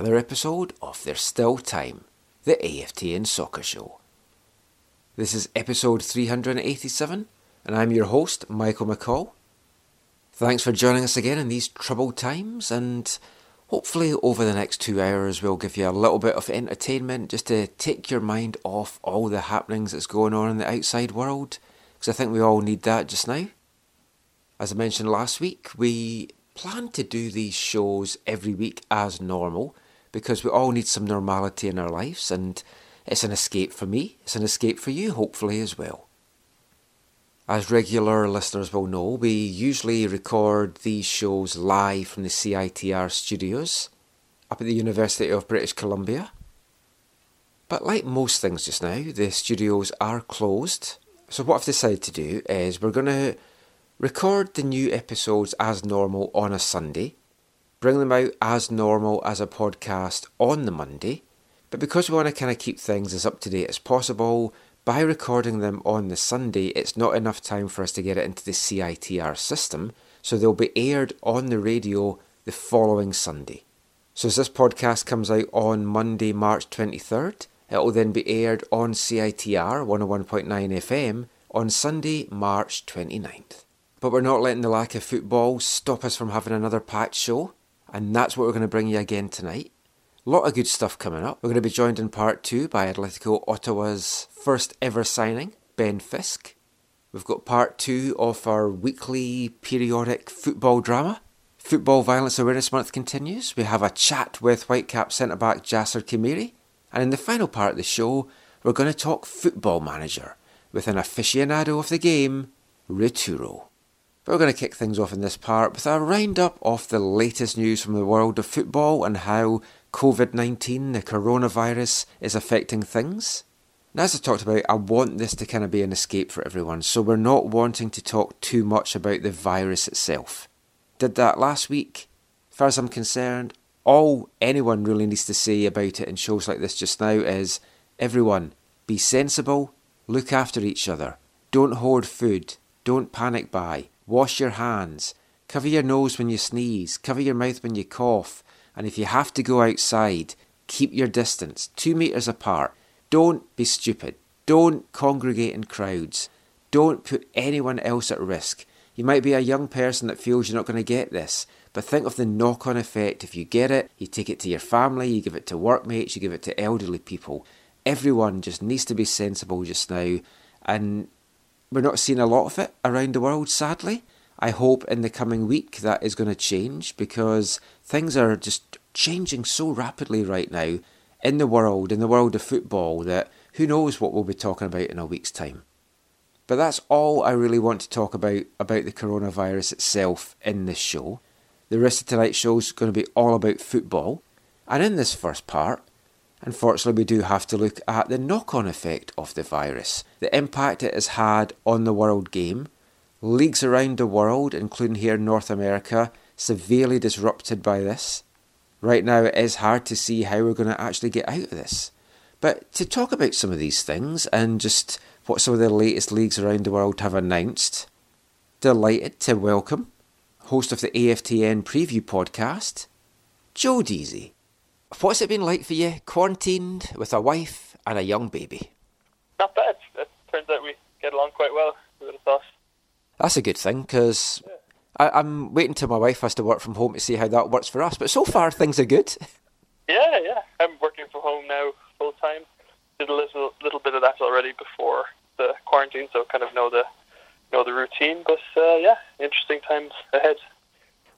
Another episode of There's Still Time, the AFTN Soccer Show. This is episode 387, and I'm your host, Michael McCall. Thanks for joining us again in these troubled times, and hopefully, over the next two hours, we'll give you a little bit of entertainment just to take your mind off all the happenings that's going on in the outside world, because I think we all need that just now. As I mentioned last week, we plan to do these shows every week as normal because we all need some normality in our lives and it's an escape for me, it's an escape for you, hopefully, as well. As regular listeners will know, we usually record these shows live from the CITR studios up at the University of British Columbia. But like most things just now, the studios are closed. So, what I've decided to do is we're going to record the new episodes as normal on a Sunday, bring them out as normal as a podcast on the Monday, but because we want to kind of keep things as up to date as possible, by recording them on the Sunday, it's not enough time for us to get it into the CITR system, so they'll be aired on the radio the following Sunday. So as this podcast comes out on Monday, March 23rd, it will then be aired on CITR 101.9 FM on Sunday, March 29th. But we're not letting the lack of football stop us from having another packed show, and that's what we're going to bring you again tonight. A lot of good stuff coming up. We're going to be joined in part two by Atletico Ottawa's first ever signing, Ben Fisk. We've got part two of our weekly periodic football drama. Football Violence Awareness Month continues. We have a chat with Whitecap centre back Jasser Khmiri. And in the final part of the show, we're going to talk football manager with an aficionado of the game, Rituro. But we're going to kick things off in this part with a roundup of the latest news from the world of football and how COVID 19, the coronavirus, is affecting things. Now, as I talked about, I want this to kind of be an escape for everyone, so we're not wanting to talk too much about the virus itself. Did that last week. As far as I'm concerned, all anyone really needs to say about it in shows like this just now is everyone, be sensible, look after each other, don't hoard food, don't panic buy, wash your hands, cover your nose when you sneeze, cover your mouth when you cough, and if you have to go outside, keep your distance, two metres apart. Don't be stupid. Don't congregate in crowds. Don't put anyone else at risk. You might be a young person that feels you're not going to get this, but think of the knock on effect. If you get it, you take it to your family, you give it to workmates, you give it to elderly people. Everyone just needs to be sensible just now, and we're not seeing a lot of it around the world, sadly. I hope in the coming week that is going to change because things are just changing so rapidly right now in the world, in the world of football, that who knows what we'll be talking about in a week's time. But that's all I really want to talk about about the coronavirus itself in this show. The rest of tonight's show is going to be all about football. And in this first part, unfortunately, we do have to look at the knock on effect of the virus, the impact it has had on the world game, leagues around the world, including here in North America, severely disrupted by this. Right now, it is hard to see how we're going to actually get out of this. But to talk about some of these things and just what some of the latest leagues around the world have announced, delighted to welcome host of the AFTN preview podcast, Joe Deasy, what's it been like for you, quarantined with a wife and a young baby? Not bad. It turns out we get along quite well. Who would have thought? That's a good thing because I'm waiting till my wife has to work from home to see how that works for us. But so far, things are good. Yeah, yeah. I'm working from home now full time. Did a little little bit of that already before the quarantine, so kind of know the know the routine. But uh, yeah, interesting times ahead.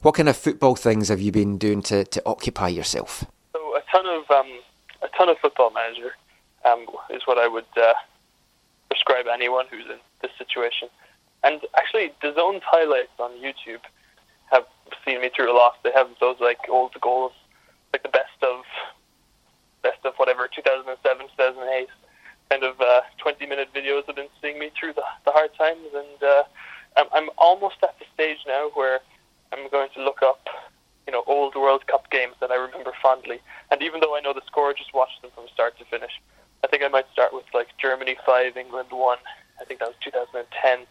What kind of football things have you been doing to, to occupy yourself? A ton of um, a ton of football manager um, is what I would uh, prescribe anyone who's in this situation. And actually, the zone's highlights on YouTube have seen me through a lot. They have those like old goals, like the best of best of whatever 2007, 2008 kind of uh, 20 minute videos have been seeing me through the, the hard times, and uh, I'm, I'm almost at the stage now where I'm going to look up, you know, old World Cup games that I remember fondly. And even though I know the score, I just watch them from start to finish. I think I might start with like Germany five, England one. I think that was 2010,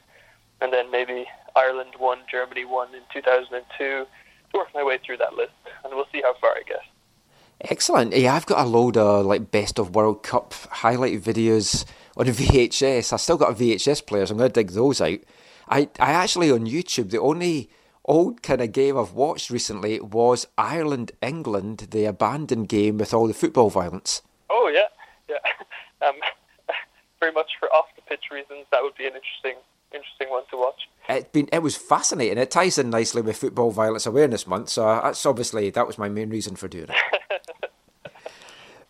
and then maybe Ireland one, Germany one in 2002. Work my way through that list, and we'll see how far I get. Excellent. Yeah, I've got a load of like best of World Cup highlight videos on VHS. I still got a VHS player, so I'm going to dig those out. I, I actually on YouTube, the only old kind of game I've watched recently was Ireland England, the abandoned game with all the football violence. Oh yeah, yeah. Um, very much for off the pitch reasons, that would be an interesting interesting one to watch. It been it was fascinating. It ties in nicely with Football Violence Awareness Month, so that's obviously that was my main reason for doing it.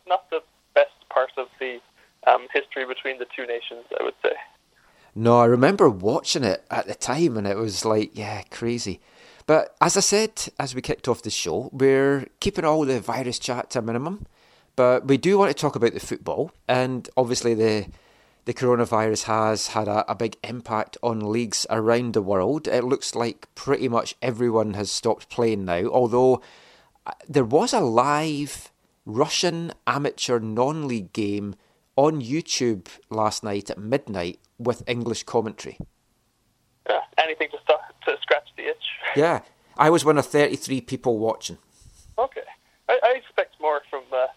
Not the best part of the um, history between the two nations, I would say. No, I remember watching it at the time, and it was like, yeah, crazy. But as I said, as we kicked off the show, we're keeping all the virus chat to a minimum. But we do want to talk about the football, and obviously the the coronavirus has had a, a, big impact on leagues around the world. It looks like pretty much everyone has stopped playing now, although uh, there was a live Russian amateur non league game on YouTube last night at midnight with English commentary. Yeah, anything to, start, to scratch the itch. Yeah, I was one of 33 people watching. Okay. I, I expect more from uh,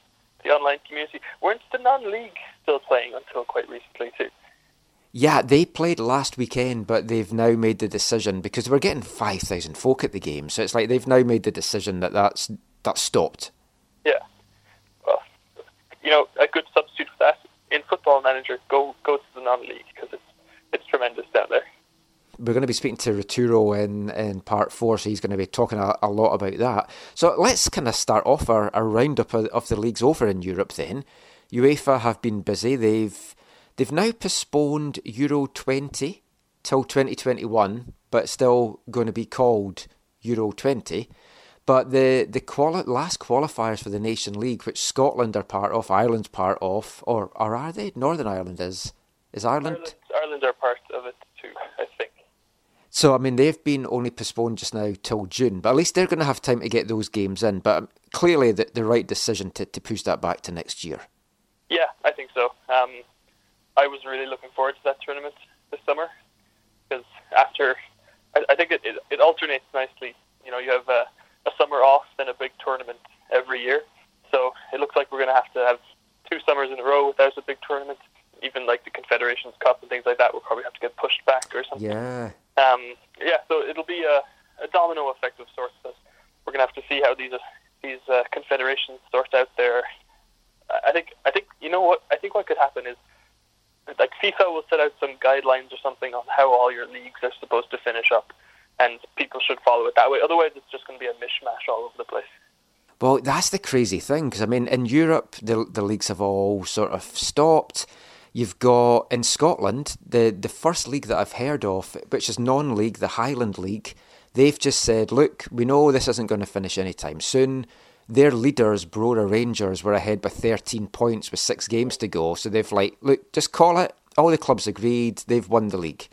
the online community. Weren't the non-league still playing until quite recently too? Yeah, they played last weekend, but they've now made the decision because we're getting five thousand folk at the game, so it's like they've now made the decision that that's that's stopped. Yeah, well, you know, a good substitute for that in Football Manager, go go to the non-league because it's it's tremendous down there. We're going to be speaking to Ruturo in, in part four, so he's going to be talking a, a lot about that. So let's kind of start off our, our roundup of, of the leagues over in Europe then. UEFA have been busy. They've they've now postponed Euro 20 till 2021, but still going to be called Euro 20. But the the quali- last qualifiers for the Nation League, which Scotland are part of, Ireland's part of, or, or are they? Northern Ireland is. Is Ireland? Ireland? Ireland are part of it too, I think. So, I mean, they've been only postponed just now till June, but at least they're going to have time to get those games in. But clearly, the, the right decision to, to push that back to next year. Yeah, I think so. Um, I was really looking forward to that tournament this summer because after, I, I think it, it, it, alternates nicely. You know, you have a, a summer off, then a big tournament every year. So it looks like we're going to have to have two summers in a row without a big tournament. Even like the Confederations Cup and things like that will probably have to get pushed back or something. Yeah. Um, yeah, so it'll be a, a domino effect of sorts. We're going to have to see how these uh, these uh, confederations sort out their. I think I think you know what I think what could happen is like FIFA will set out some guidelines or something on how all your leagues are supposed to finish up, and people should follow it that way. Otherwise, it's just going to be a mishmash all over the place. Well, that's the crazy thing because I mean, in Europe, the the leagues have all sort of stopped. You've got in Scotland the the first league that I've heard of, which is non-league, the Highland League. They've just said, look, we know this isn't going to finish anytime soon. Their leaders, Brora Rangers, were ahead by 13 points with six games to go. So they've like, look, just call it. All the clubs agreed. They've won the league.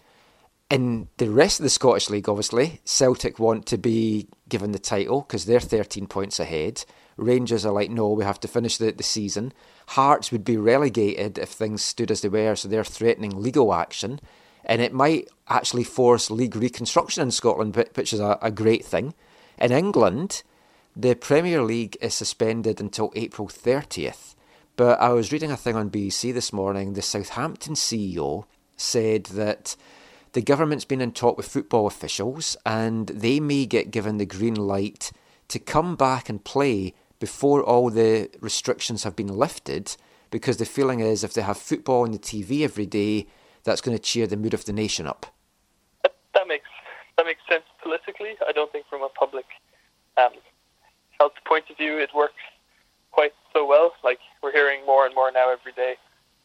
In the rest of the Scottish League, obviously, Celtic want to be given the title because they're 13 points ahead. Rangers are like, no, we have to finish the, the season. Hearts would be relegated if things stood as they were, so they're threatening legal action. And it might actually force league reconstruction in Scotland, which is a, a great thing. In England, the Premier League is suspended until April 30th. But I was reading a thing on BBC this morning. The Southampton CEO said that the government's been in talk with football officials and they may get given the green light to come back and play before all the restrictions have been lifted because the feeling is if they have football on the TV every day, that's going to cheer the mood of the nation up. That, that makes that makes sense politically. I don't think from a public um, health point of view it works quite so well. Like we're hearing more and more now every day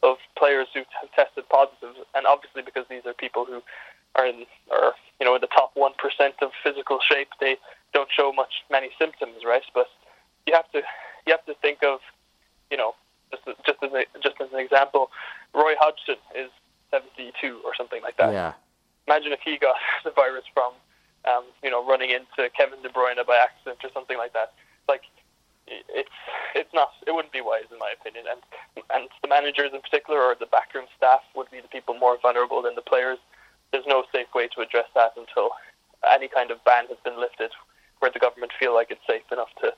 of players who have tested positive, and obviously because these are people who are in are you know in the top one percent of physical shape, they don't show much many symptoms, right? But you have to you have to think of you know just just as a, just as an example, Roy Hodgson is seventy two or something like that. Yeah. Imagine if he got the virus from um, you know running into Kevin De Bruyne by accident or something like that. Like it's it's not it wouldn't be wise in my opinion and and the managers in particular or the backroom staff would be the people more vulnerable than the players there's no safe way to address that until any kind of ban has been lifted where the government feel like it's safe enough to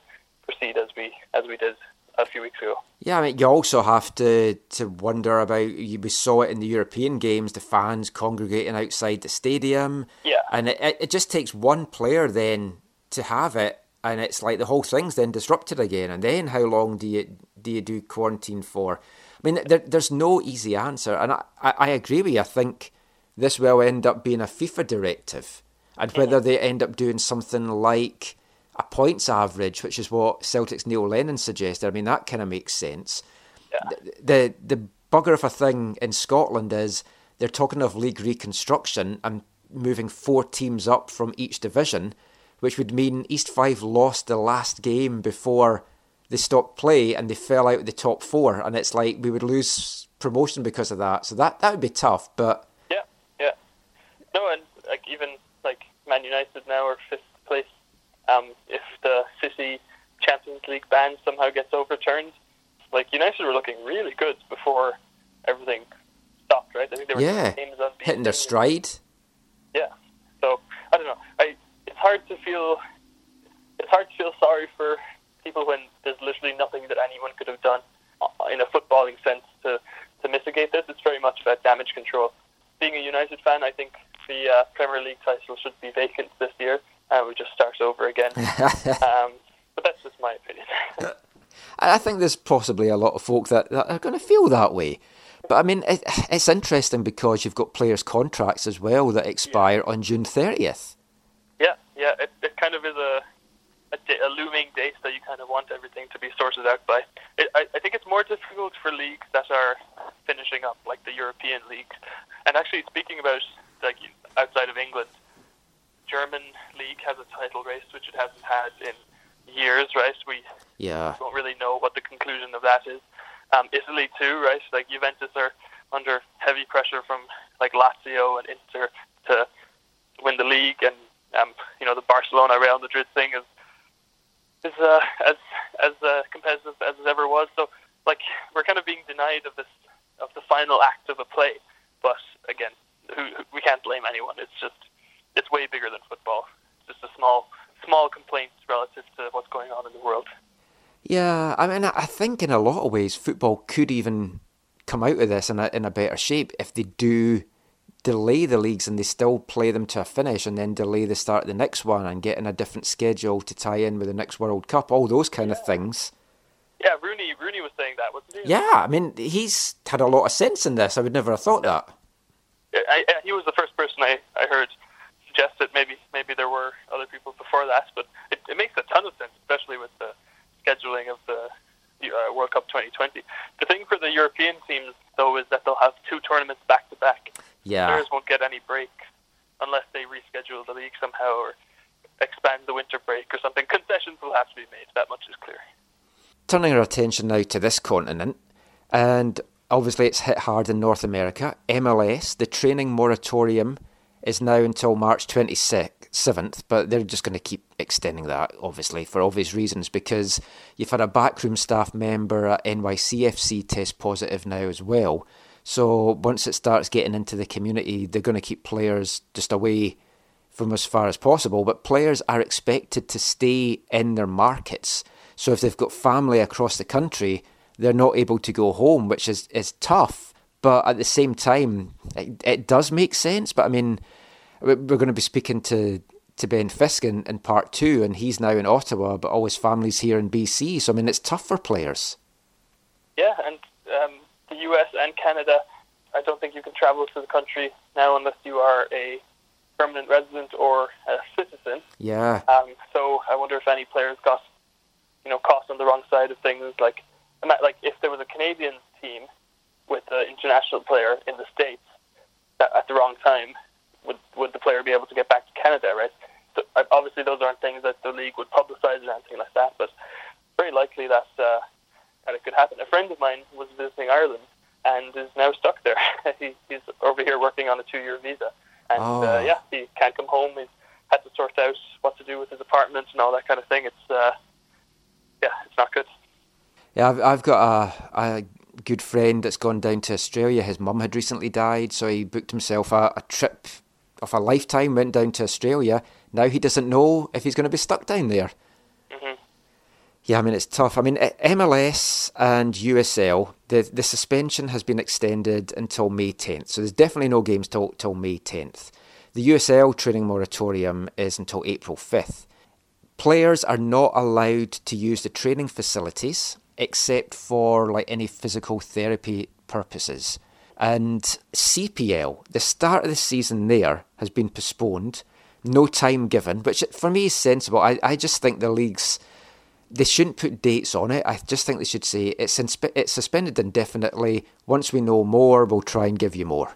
proceed as we as we did a few weeks ago Yeah, I mean, you also have to, to wonder about. you- We saw it in the European games, the fans congregating outside the stadium. Yeah. and it, it it just takes one player then to have it, and it's like the whole thing's then disrupted again. And then how long do you do you do quarantine for? I mean, there, there's no easy answer, and I, I, agree with you. I think this will end up being a FIFA directive, and whether they end up doing something like a points average, which is what Celtic's Neil Lennon suggested. I mean, that kind of makes sense. The, the the bugger of a thing in Scotland is they're talking of league reconstruction and moving four teams up from each division, which would mean East Fife lost the last game before they stopped play and they fell out of the top four, and it's like we would lose promotion because of that. So that that would be tough, but Yeah, yeah. No, and like even like Man United now are fifth place. Um, if the City Champions League ban somehow gets overturned, like United were looking really good before everything stopped, right? I think they were yeah, hitting their stride. Yeah. So I don't know. I it's hard to feel it's hard to feel sorry for people when there's literally nothing that anyone could have done uh, in a footballing sense to to mitigate this. It's very much about damage control. Being a United fan, I think the uh, Premier League title should be vacant this year, and we just start over again. um, but that's just my opinion. I I think there's possibly a lot of folk that, that are going to feel that way. But I mean, it, it's interesting because you've got players' contracts as well that expire on June 30th. Yeah, it, it kind of is a, a, a looming date that you kind of want everything to be sorted out by. It, I, I think it's more difficult for leagues that are finishing up, like the European leagues. And actually, speaking about like outside of England, German league has a title race which it hasn't had in years, right? We Yeah. don't really know what the conclusion of that is. Um, Italy too, right? Like Juventus are under heavy pressure from like Lazio and Inter to win the league, and um, you know the Barcelona Real Madrid thing is is uh, as as uh, competitive as it ever was. So like we're kind of being denied of this of the final act of a play. But again, who, who, we can't blame anyone. It's just it's way bigger than football. It's just a small small complaint relative to what's going on in the world. Yeah, I mean, I think in a lot of ways, football could even come out of this in a, in a better shape if they do delay the leagues and they still play them to a finish and then delay the start of the next one and get in a different schedule to tie in with the next World Cup, all those kind of things. Yeah, Rooney Rooney was saying that, wasn't he? Yeah, I mean, he's had a lot of sense in this. I would never have thought that. I, I, he was the first person I, I heard suggest that Maybe maybe there were other people before that, but it, it makes a ton of sense, especially with the scheduling of the uh, World Cup 2020. The thing for the European teams, though, is that they'll have two tournaments back to back. Yeah. Players won't get any break unless they reschedule the league somehow or expand the winter break or something. Concessions will have to be made. That much is clear. Turning our attention now to this continent, and obviously it's hit hard in North America. MLS, the training moratorium is now until March 27th, but they're just going to keep extending that, obviously, for obvious reasons, because you've had a backroom staff member at NYCFC test positive now as well. So once it starts getting into the community, they're going to keep players just away from as far as possible, but players are expected to stay in their markets. So if they've got family across the country, they're not able to go home, which is, is tough. But at the same time, it, it does make sense. But I mean, we're going to be speaking to, to Ben Fisk in, in part two, and he's now in Ottawa, but all his family's here in BC. So I mean, it's tough for players. Yeah, and um, US and Canada, I don't think you can travel to the country now unless you are a permanent resident or a citizen. Yeah. Um, so I wonder if any players got, you know, caught on the wrong side of things. Like, like if there was a Canadian team with an international player in the states at the wrong time, would would the player be able to get back to Canada? Right. So obviously those aren't things that the league would publicise or anything like that, but very likely that uh, that it could happen. A friend of mine was visiting Ireland and is now stuck there. he, he's over here working on a two-year visa, and Oh. uh, yeah, he can't come home. He's had to sort out what to do with his apartment and all that kind of thing. It's uh, yeah, it's not good. Yeah, I've, I've got a, a good friend that's gone down to Australia. His mum had recently died, so he booked himself a, a trip of a lifetime, went down to Australia. Now he doesn't know if he's going to be stuck down there. Yeah, I mean, it's tough. I mean, MLS and USL, the, the suspension has been extended until May 10th, so there's definitely no games till, till May 10th. The USL training moratorium is until April 5th. Players are not allowed to use the training facilities except for like any physical therapy purposes. And CPL, the start of the season there has been postponed, no time given, which for me is sensible. I, I just think the leagues they shouldn't put dates on it. I just think they should say it's inspe- it's suspended indefinitely. Once we know more, we'll try and give you more.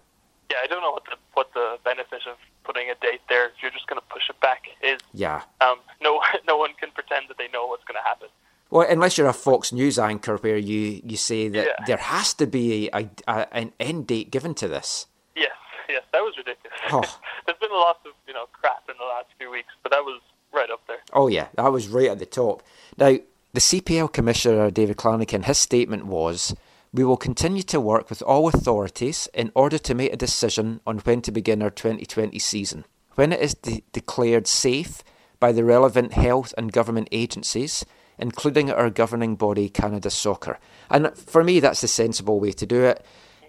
Yeah, I don't know what the what the benefit of putting a date there if you're just going to push it back is. Yeah. Um, no, no one can pretend that they know what's going to happen. Well, unless you're a Fox News anchor where you, you say that Yeah. there has to be a, a, an end date given to this. Yes, yes, that was ridiculous. Oh. There's been lots of you know crap in the last few weeks, but that was right up there. Oh yeah, that was right at the top. Now, the CPL Commissioner David Clanachan, his statement was, "We will continue to work with all authorities in order to make a decision on when to begin our 2020 season. When it is de- declared safe by the relevant health and government agencies." Including our governing body, Canada Soccer, and for me, that's the sensible way to do it.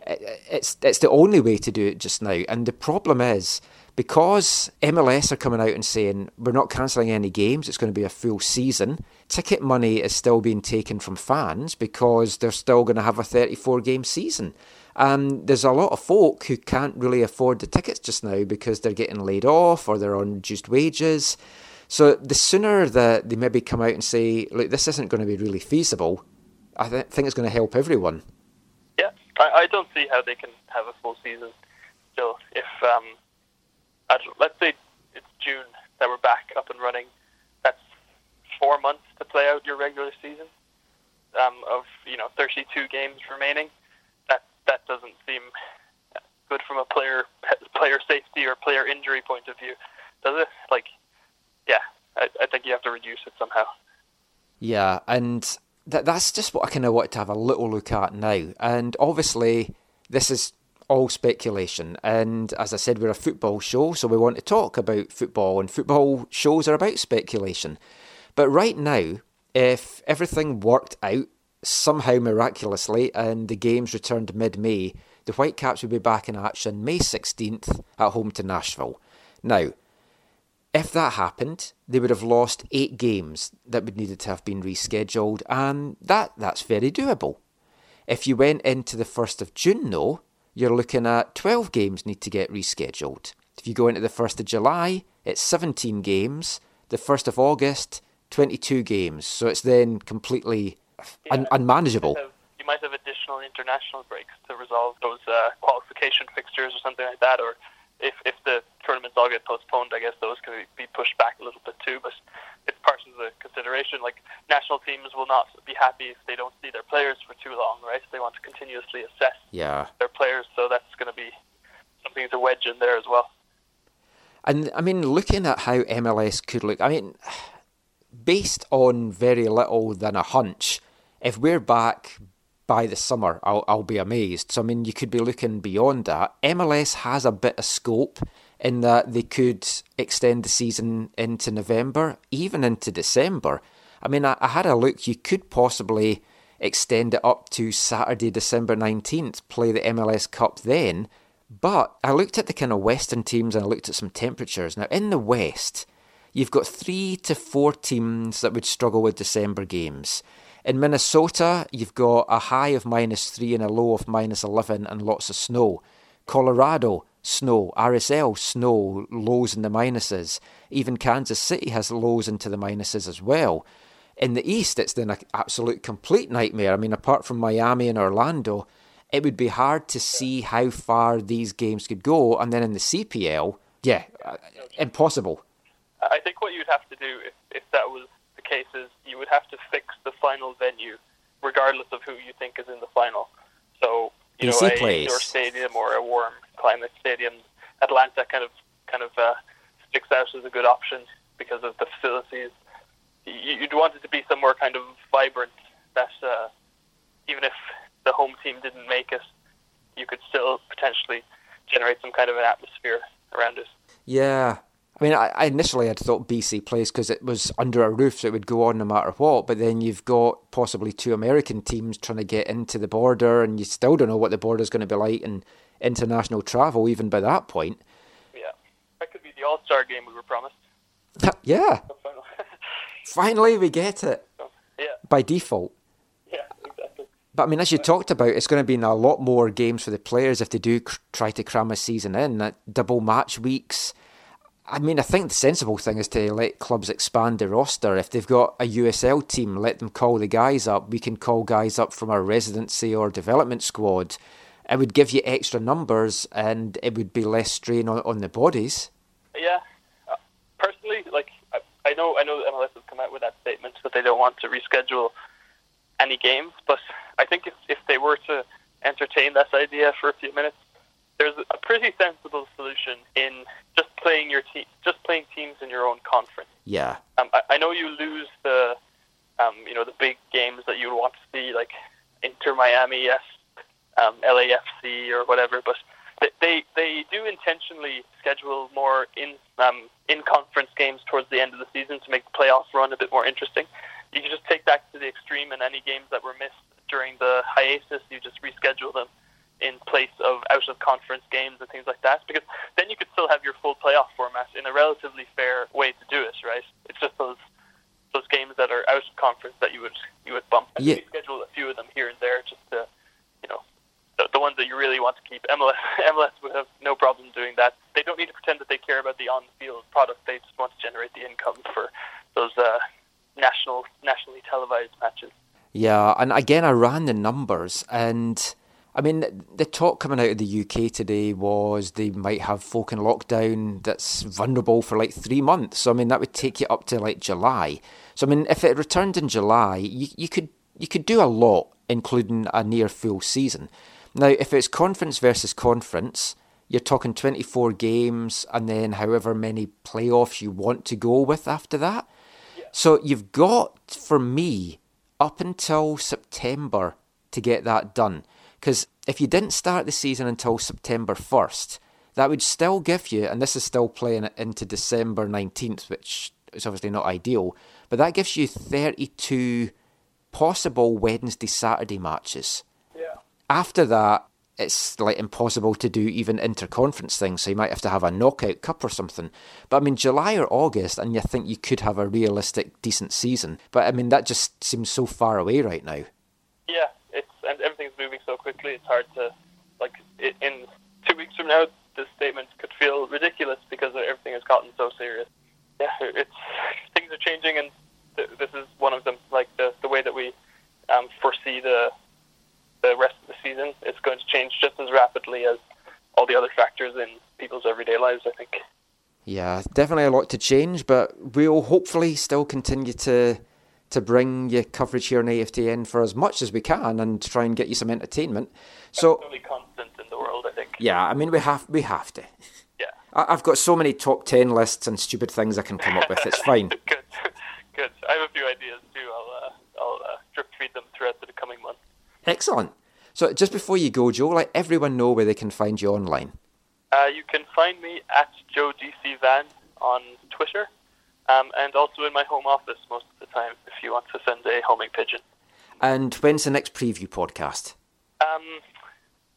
It's it's the only way to do it just now. And the problem is because MLS are coming out and saying we're not cancelling any games, it's going to be a full season. Ticket money is still being taken from fans because they're still going to have a 34 game season. And there's a lot of folk who can't really afford the tickets just now because they're getting laid off or they're on reduced wages. So the sooner that they maybe come out and say, look, this isn't going to be really feasible, I th- think it's going to help everyone. Yeah, I, I don't see how they can have a full season still. If um, Let's say it's June that we're back up and running, that's four months to play out your regular season um, of you know 32 games remaining. That that doesn't seem good from a player player safety or player injury point of view, does it? Like, yeah, I, I think you have to reduce it somehow. Yeah, and that that's just what I kind of wanted to have a little look at now. And obviously, this is all speculation. And as I said, we're a football show, so we want to talk about football, and football shows are about speculation. But right now, if everything worked out somehow miraculously and the games returned mid May, the Whitecaps would be back in action May 16th at home to Nashville. Now, if that happened, they would have lost eight games that would needed to have been rescheduled, and that that's very doable. If you went into the first of June, though, you're looking at twelve games need to get rescheduled. If you go into the first of July, it's seventeen games. The first of August, twenty-two games. So it's then completely un- Yeah. unmanageable. have- you might have additional international breaks to resolve those uh, qualification fixtures or something like that. Or if, if the tournaments all get postponed, I guess those can be pushed back a little bit too. But it's part of the consideration. Like national teams will not be happy if they don't see their players for too long, right? They want to continuously assess Yeah. their players, so that's going to be something to wedge in there as well. And I mean, looking at how MLS could look, I mean, based on very little than a hunch, if we're back by the summer, I'll, I'll be amazed. So, I mean, you could be looking beyond that. MLS has a bit of scope in that they could extend the season into November, even into December. I mean, I, I had a look. You could possibly extend it up to Saturday, December 19th, play the MLS Cup then. But I looked at the kind of Western teams and I looked at some temperatures. Now, in the West, you've got three to four teams that would struggle with December games. In Minnesota, you've got a high of minus three and a low of minus 11 and lots of snow. Colorado, snow. RSL, snow, lows in the minuses. Even Kansas City has lows into the minuses as well. In the East, it's then an absolute complete nightmare. I mean, apart from Miami and Orlando, it would be hard to see how far these games could go. And then in the CPL, yeah, uh, impossible. I think what you'd have to do if, if that was the case is you would have to fix the final venue, regardless of who you think is in the final. So you BC know, a Place. indoor stadium or a warm climate stadium. Atlanta kind of kind of uh, sticks out as a good option because of the facilities. You- You'd want it to be somewhere kind of vibrant that uh, even if the home team didn't make it, you could still potentially generate some kind of an atmosphere around it. Yeah. I mean, I, initially had thought BC Place because it was under a roof, so it would go on no matter what. But then you've got possibly two American teams trying to get into the border, and you still don't know what the border is going to be like in international travel, even by that point. Yeah, that could be the All Star game we were promised. yeah, finally we get it yeah, by default. yeah, exactly. But I mean, as you talked about, it's going to be in a lot more games for the players if they do cr- try to cram a season in. That double match weeks. I mean, I think the sensible thing is to let clubs expand the roster. If they've got a USL team, let them call the guys up. We can call guys up from our residency or development squad. It would give you extra numbers and it would be less strain on, on the bodies. Yeah, uh, personally, like I, I know, I know that MLS has come out with that statement that they don't want to reschedule any games, but I think if if they were to entertain this idea for a few minutes, there's a pretty sensible solution in just playing your team, just playing teams in your own conference. Yeah. Um, I, I know you lose the, um, you know, the big games that you would want to see, like Inter Miami, yes, um, LAFC or whatever. But they, they they do intentionally schedule more in um, in conference games towards the end of the season to make the playoff run a bit more interesting. You can just take that to the extreme, and any games that were missed during the hiatus, you just reschedule them in place of out of conference games and things like that because then you could still have your full playoff format in a relatively fair way to do it right it's just those those games that are out of conference that you would you would bump and Yeah. schedule a few of them here and there just to you know the, the ones that you really want to keep MLS MLS would have no problem doing that they don't need to pretend that they care about the on-field product they just want to generate the income for those uh, national nationally televised matches Yeah, and again, I ran the numbers, and I mean, the talk coming out of the UK today was they might have folk in lockdown that's vulnerable for like three months. So I mean, that would take you up to like July. So I mean, if it returned in July, you, you could you could do a lot, including a near full season. Now, if it's conference versus conference, you're talking 24 games, and then however many playoffs you want to go with after that. So you've got, for me, up until September to get that done. Because if you didn't start the season until September 1st, that would still give you, and this is still playing into December 19th, which is obviously not ideal, but that gives you 32 possible Wednesday, Saturday matches. After that, it's like impossible to do even interconference things, so you might have to have a knockout cup or something. But I mean, July or August, and you think you could have a realistic, decent season. But I mean, that just seems so far away right now. Yeah, it's and everything's moving so quickly. It's hard to like i in two weeks from now. This statement could feel ridiculous because everything has gotten so serious. Yeah, it's things are changing, and th- this is one of them. Like the the way that we um, foresee the the rest of the season, it's going to change just as rapidly as all the other factors in people's everyday lives. I think. Yeah, definitely a lot to change, but we'll hopefully still continue to to bring you coverage here on AFTN for as much as we can and try and get you some entertainment. So Only constant in the world, I think. yeah, I mean we have we have to. Yeah. I- I've got so many top ten lists and stupid things I can come up with. It's fine. good, good. I have a few ideas too. I'll uh, I'll uh, drip feed them throughout the coming months. Excellent. So just before you go, Joe, let everyone know where they can find you online. Uh, you can find me at Joe DC Van on Twitter, um, and also in my home office most of the time if you want to send a homing pigeon. And when's the next preview podcast? Um,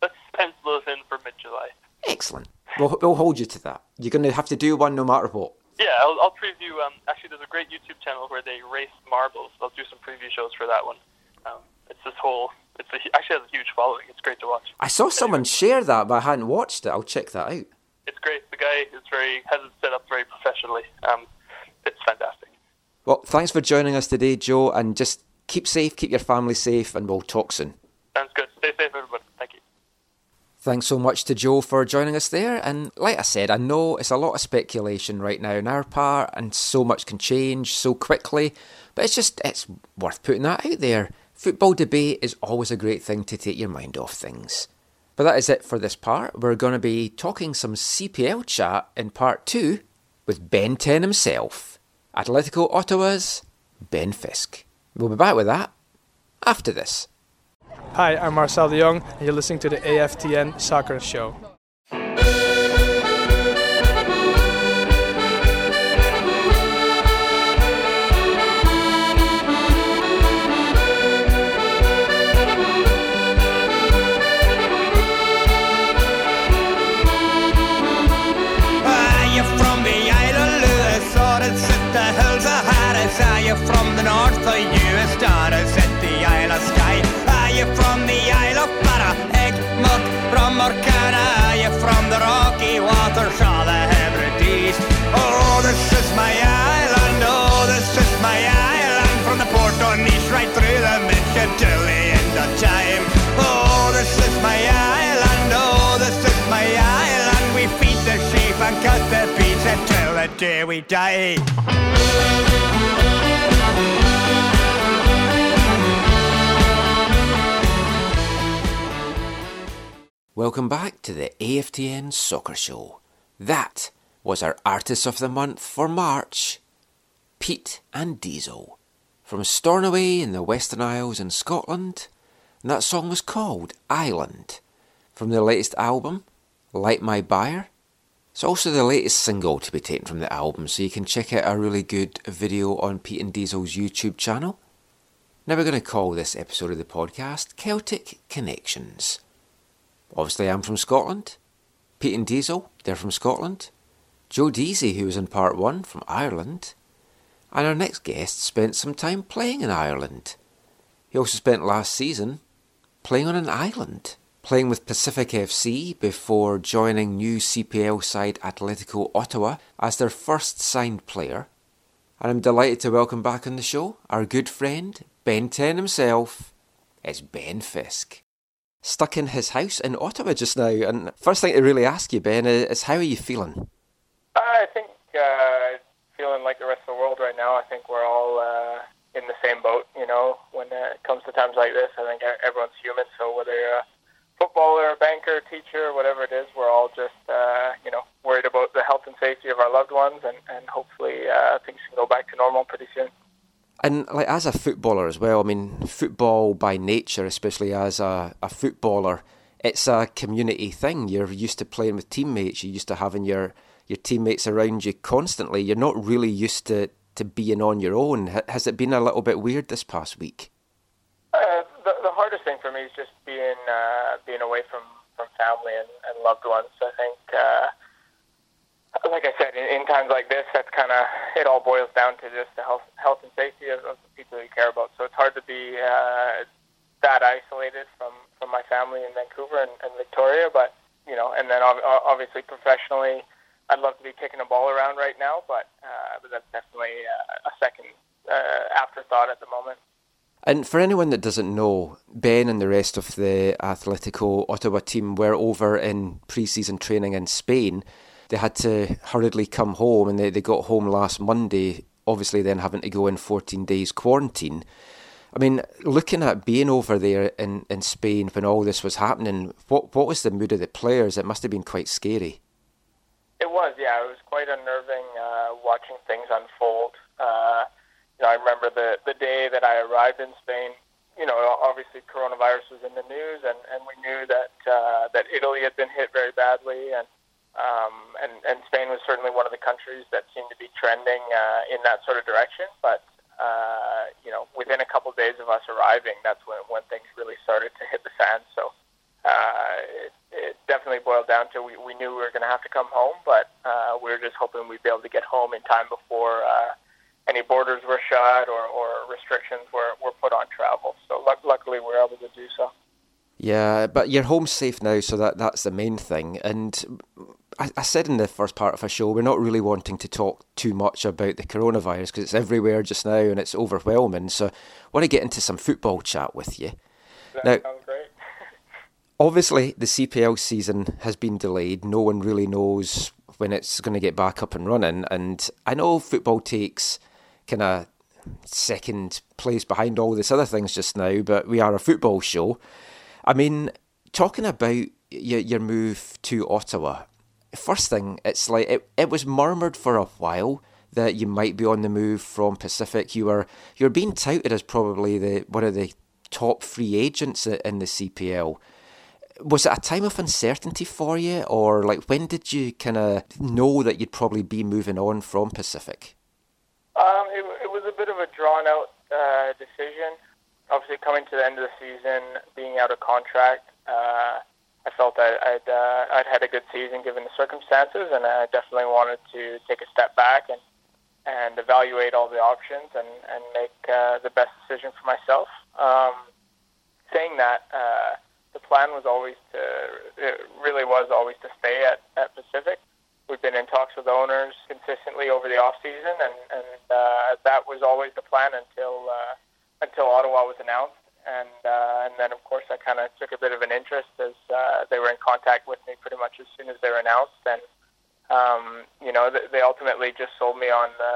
let's pencil us in for mid-July. Excellent. We'll, we'll hold you to that. You're going to have to do one no matter what. Yeah, I'll, I'll preview. Um, actually, there's a great YouTube channel where they race marbles. I'll do some preview shows for that one. Um, it's this whole. It's a, actually has a huge following. It's great to watch. I saw someone share that, but I hadn't watched it. I'll check that out. It's great. The guy is very has it set up very professionally. Um, it's fantastic. Well, thanks for joining us today, Joe, and just keep safe, keep your family safe, and we'll talk soon. Sounds good. Stay safe, everybody. Thank you. Thanks so much to Joe for joining us there. And like I said, I know it's a lot of speculation right now on our part, and so much can change so quickly, but it's just it's worth putting that out there. Football debate is always a great thing to take your mind off things. But that is it for this part. We're going to be talking some CPL chat in part two with Ben 10 himself, Atletico Ottawa's Ben Fisk. We'll be back with that after this. Hi, I'm Marcel de Jong, and you're listening to the AFTN Soccer Show. Of time. Oh, this is my island, oh, this is my island. We feed the sheep and cut the until the day we die. Welcome back to the AFTN Soccer Show. That was our Artist of the Month for March, Peat and Diesel, from Stornoway in the Western Isles in Scotland, and that song was called Island, from their latest album, Light My Byre. It's also the latest single to be taken from the album, so you can check out a really good video on Peat and Diesel's YouTube channel. Now we're going to call this episode of the podcast Celtic Connections. Obviously, I'm from Scotland. Peat and Diesel, they're from Scotland. Joe Deasy, who was in part one, from Ireland. And our next guest spent some time playing in Ireland. He also spent last season playing on an island, playing with Pacific FC before joining new CPL side Atletico Ottawa as their first signed player. And I'm delighted to welcome back on the show our good friend, Ben 10 himself. It's Ben Fisk stuck in his house in Ottawa just now. And first thing to really ask you, Ben, is how are you feeling? I think uh, feeling like the rest of the world right now. I think we're all uh, in the same boat. You know, when it comes to times like this, I think everyone's human. So whether you're a footballer, banker, teacher, whatever it is, we're all just uh, you know worried about the health and safety of our loved ones, and and hopefully uh, things can go back to normal pretty soon. And like as a footballer as well, I mean, football by nature, especially as a, a footballer, it's a community thing. You're used to playing with teammates. You're used to having your your teammates around you constantly. You're not really used to, to being on your own. Has it been a little bit weird this past week? Uh, the, the hardest thing for me is just being uh, being away from, from family and, and loved ones. I think, uh, like I said, in, in times like this, that's kind of it. All boils down to just the health health and safety of, of the people you care about. So it's hard to be uh, that isolated from, from my family in Vancouver and, and Victoria, but you know, and then obviously professionally. I'd love to be kicking a ball around right now, but uh, but that's definitely uh, a second uh, afterthought at the moment. And for anyone that doesn't know, Ben and the rest of the Atletico Ottawa team were over in pre-season training in Spain. They had to hurriedly come home, and they, they got home last Monday. Obviously, then having to go in 14 days quarantine. I mean, looking at being over there in, in Spain when all this was happening, what what was the mood of the players? It must have been quite scary. It was, yeah. It was quite unnerving uh, watching things unfold. Uh, you know, I remember the the day that I arrived in Spain. You know, obviously coronavirus was in the news, and, and we knew that uh, that Italy had been hit very badly, and Um, and, and Spain was certainly one of the countries that seemed to be trending uh, in that sort of direction. But uh, you know, within a couple of days of us arriving, that's when when things really started to hit the fan. So uh, it, it definitely boiled down to we, we knew we were going to have to come home, but uh, we were just hoping we'd be able to get home in time before uh, any borders were shut or, or restrictions were, were put on travel. So luck luckily we were able to do so. Yeah, but you're home safe now, so that that's the main thing. And I, I said in the first part of our show, we're not really wanting to talk too much about the coronavirus because it's everywhere just now and it's overwhelming. So I want to get into some football chat with you. That Now-. Obviously, the CPL season has been delayed. No one really knows when it's going to get back up and running. And I know football takes kind of second place behind all this other things just now, but we are a football show. I mean, talking about your, your move to Ottawa, first thing, it's like it, it was murmured for a while that you might be on the move from Pacific. You were you're being touted as probably the one of the top free agents in the CPL. Was it a time of uncertainty for you, or like when did you kind of know that you'd probably be moving on from Pacific? Um, it, it was a bit of a drawn out uh, decision. Obviously, coming to the end of the season, being out of contract, uh, I felt that I'd uh, I'd had a good season given the circumstances, and I definitely wanted to take a step back and and evaluate all the options and and make uh, the best decision for myself. Um, saying that, uh, the plan was always to it really was always to stay at, at Pacific. We've been in talks with owners consistently over the off season, and and uh, that was always the plan until uh, until Ottawa was announced. And uh, and then of course I kind of took a bit of an interest as uh, they were in contact with me pretty much as soon as they were announced, and um, you know th- they ultimately just sold me on the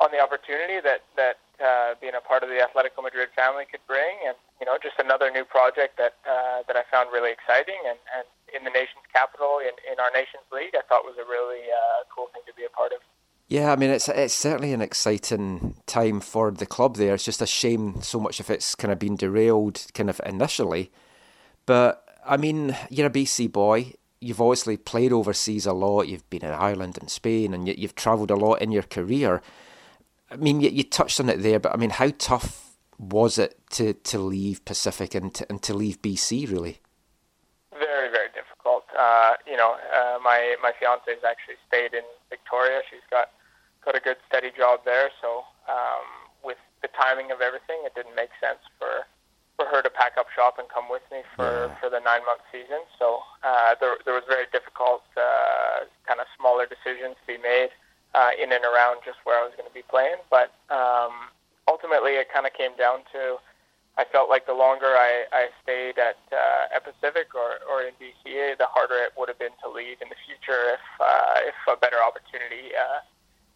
on the opportunity that that uh, being a part of the Atletico Madrid family could bring, and you know just another new project that uh, that I found really exciting, and, and in the nation's capital, in, in our nation's league, I thought was a really uh, cool thing to be a part of. Yeah, I mean it's it's certainly an exciting time for the club there. It's just a shame so much of it's kind of been derailed kind of initially. But I mean, you're a BC boy. You've obviously played overseas a lot. You've been in Ireland and Spain, and you, you've travelled a lot in your career. I mean, you, you touched on it there, but I mean, how tough was it to, to leave Pacific and to, and to leave BC really? Very, very difficult. Uh, you know, uh, my my fiance has actually stayed in Victoria. She's got got a good steady job there. So um, with the timing of everything, it didn't make sense for for her to pack up shop and come with me for Yeah. for the nine month season. So uh, there there was very difficult uh, kind of smaller decisions to be made uh, in and around just where I was going to be playing. But um, ultimately, it kind of came down to I felt like the longer I, I stayed at uh, at Pacific or, or in BCA, the harder it would have been to leave in the future if uh, if a better opportunity uh,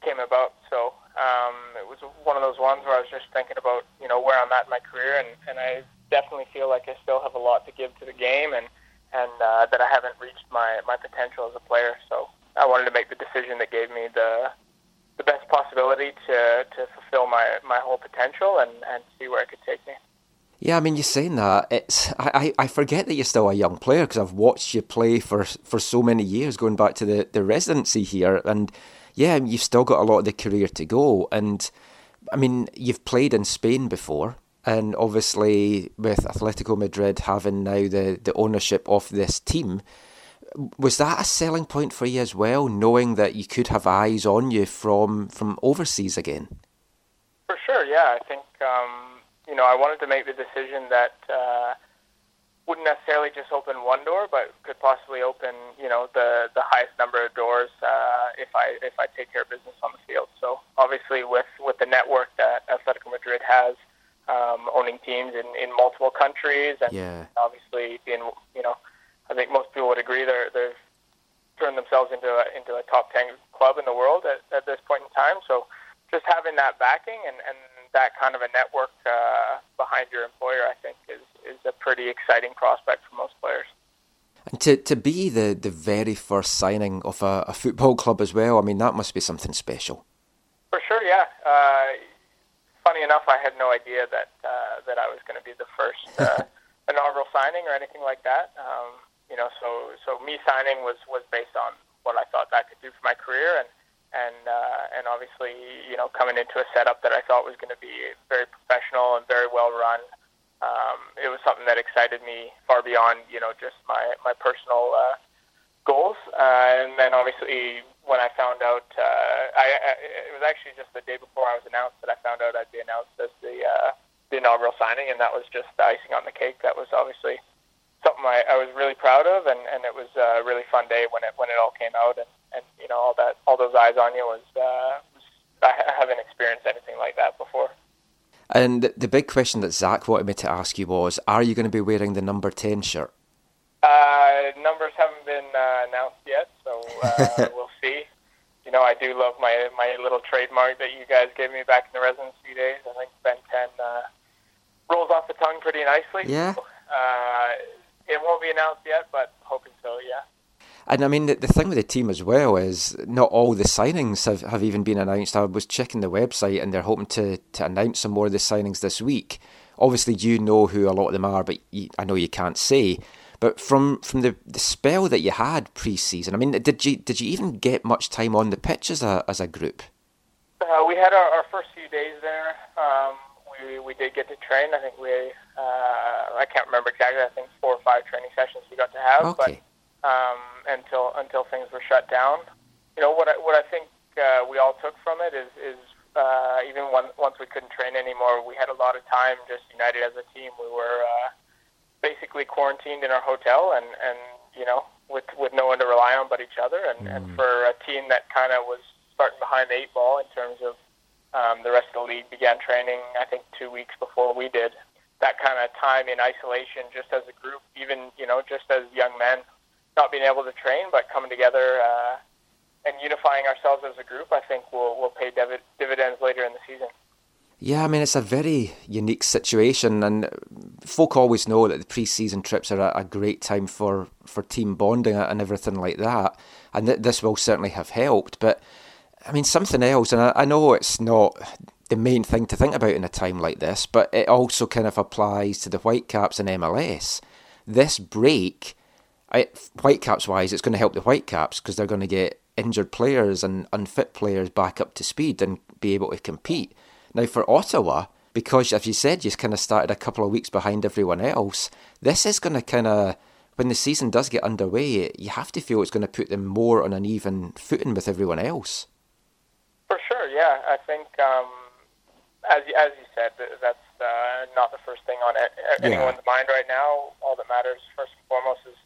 came about. So um, it was one of those ones where I was just thinking about you know where I'm at in my career, and, and I definitely feel like I still have a lot to give to the game, and and uh, that I haven't reached my, my potential as a player. So I wanted to make the decision that gave me the the best possibility to, to fulfill my, my whole potential and, and see where it could take me. Yeah, I mean, you're saying that it's. I, I forget that you're still a young player because I've watched you play for for so many years, going back to the the residency here, and yeah, you've still got a lot of the career to go. And I mean, you've played in Spain before, and obviously with Atletico Madrid having now the the ownership of this team, was that a selling point for you as well, knowing that you could have eyes on you from from overseas again? For sure, yeah. I think um, you know I wanted to make the decision that uh, wouldn't necessarily just open one door, but could possibly open you know the the highest number of doors uh, if I if I take care of business on the field. So obviously with with the network that Atletico Madrid has, um, owning teams in, in multiple countries, and Yeah. obviously being you know I think most people would agree they're they've turned themselves into a, into a top ten club in the world at, at this point in time. So just having that backing and, and that kind of a network uh, behind your employer, I think, is, is a pretty exciting prospect for most players. And to, to be the, the very first signing of a, a football club as well, I mean, that must be something special. For sure, yeah. Uh, funny enough, I had no idea that uh, that I was going to be the first uh, inaugural signing or anything like that. Um, you know, so so me signing was was based on what I thought that could do for my career, and and uh, and obviously, you know, coming into a setup that I thought was going to be very professional and very well run. Um, it was something that excited me far beyond, you know, just my my personal uh, goals. Uh, and then obviously, when I found out, uh, I, I it was actually just the day before I was announced that I found out I'd be announced as the uh, the inaugural signing, and that was just the icing on the cake. That was obviously something I, I was really proud of, and, and it was a really fun day when it when it all came out, and, and you know all that all those eyes on you was, uh, was I haven't experienced anything like that before. And the big question that Zach wanted me to ask you was: Are you going to be wearing the number ten shirt? Uh, numbers haven't been uh, announced yet, so uh, we'll see. You know, I do love my my little trademark that you guys gave me back in the residency days. I think Ben Ten uh, rolls off the tongue pretty nicely. Yeah. So, uh, it won't be announced yet, but hoping so. Yeah. And I mean, the, the thing with the team as well is not all the signings have, have even been announced. I was checking the website and they're hoping to, to announce some more of the signings this week. Obviously, you know who a lot of them are, but you, I know you can't say. But from from the, the spell that you had pre-season, I mean, did you did you even get much time on the pitch as a as a group? Uh, we had our, our first few days there. Um, we we did get to train. I think we uh, I can't remember exactly. I think four or five training sessions we got to have. Okay. But um, until until things were shut down, you know what I, what I think uh, we all took from it is is uh, even one, once we couldn't train anymore, we had a lot of time just united as a team. We were uh, basically quarantined in our hotel, and and you know with with no one to rely on but each other. And, and for a team that kind of was starting behind the eight ball in terms of um, the rest of the league began training, I think two weeks before we did. That kind of time in isolation, just as a group, even you know, just as young men, not being able to train, but coming together uh, and unifying ourselves as a group, I think will will pay divid- dividends later in the season. Yeah, I mean, it's a very unique situation, and folk always know that the pre-season trips are a, a great time for, for team bonding and everything like that, and th- this will certainly have helped. But I mean, something else, and I, I know it's not the main thing to think about in a time like this, but it also kind of applies to the Whitecaps and MLS. This break, Whitecaps wise, it's going to help the Whitecaps because they're going to get injured players and unfit players back up to speed and be able to compete. Now, for Ottawa, because as you said, you've kind of started a couple of weeks behind everyone else, this is going to kind of, when the season does get underway, you have to feel it's going to put them more on an even footing with everyone else. For sure, yeah. I think, um, as you- as you said, that's uh, not the first thing on anyone's mind right now. All that matters first and foremost is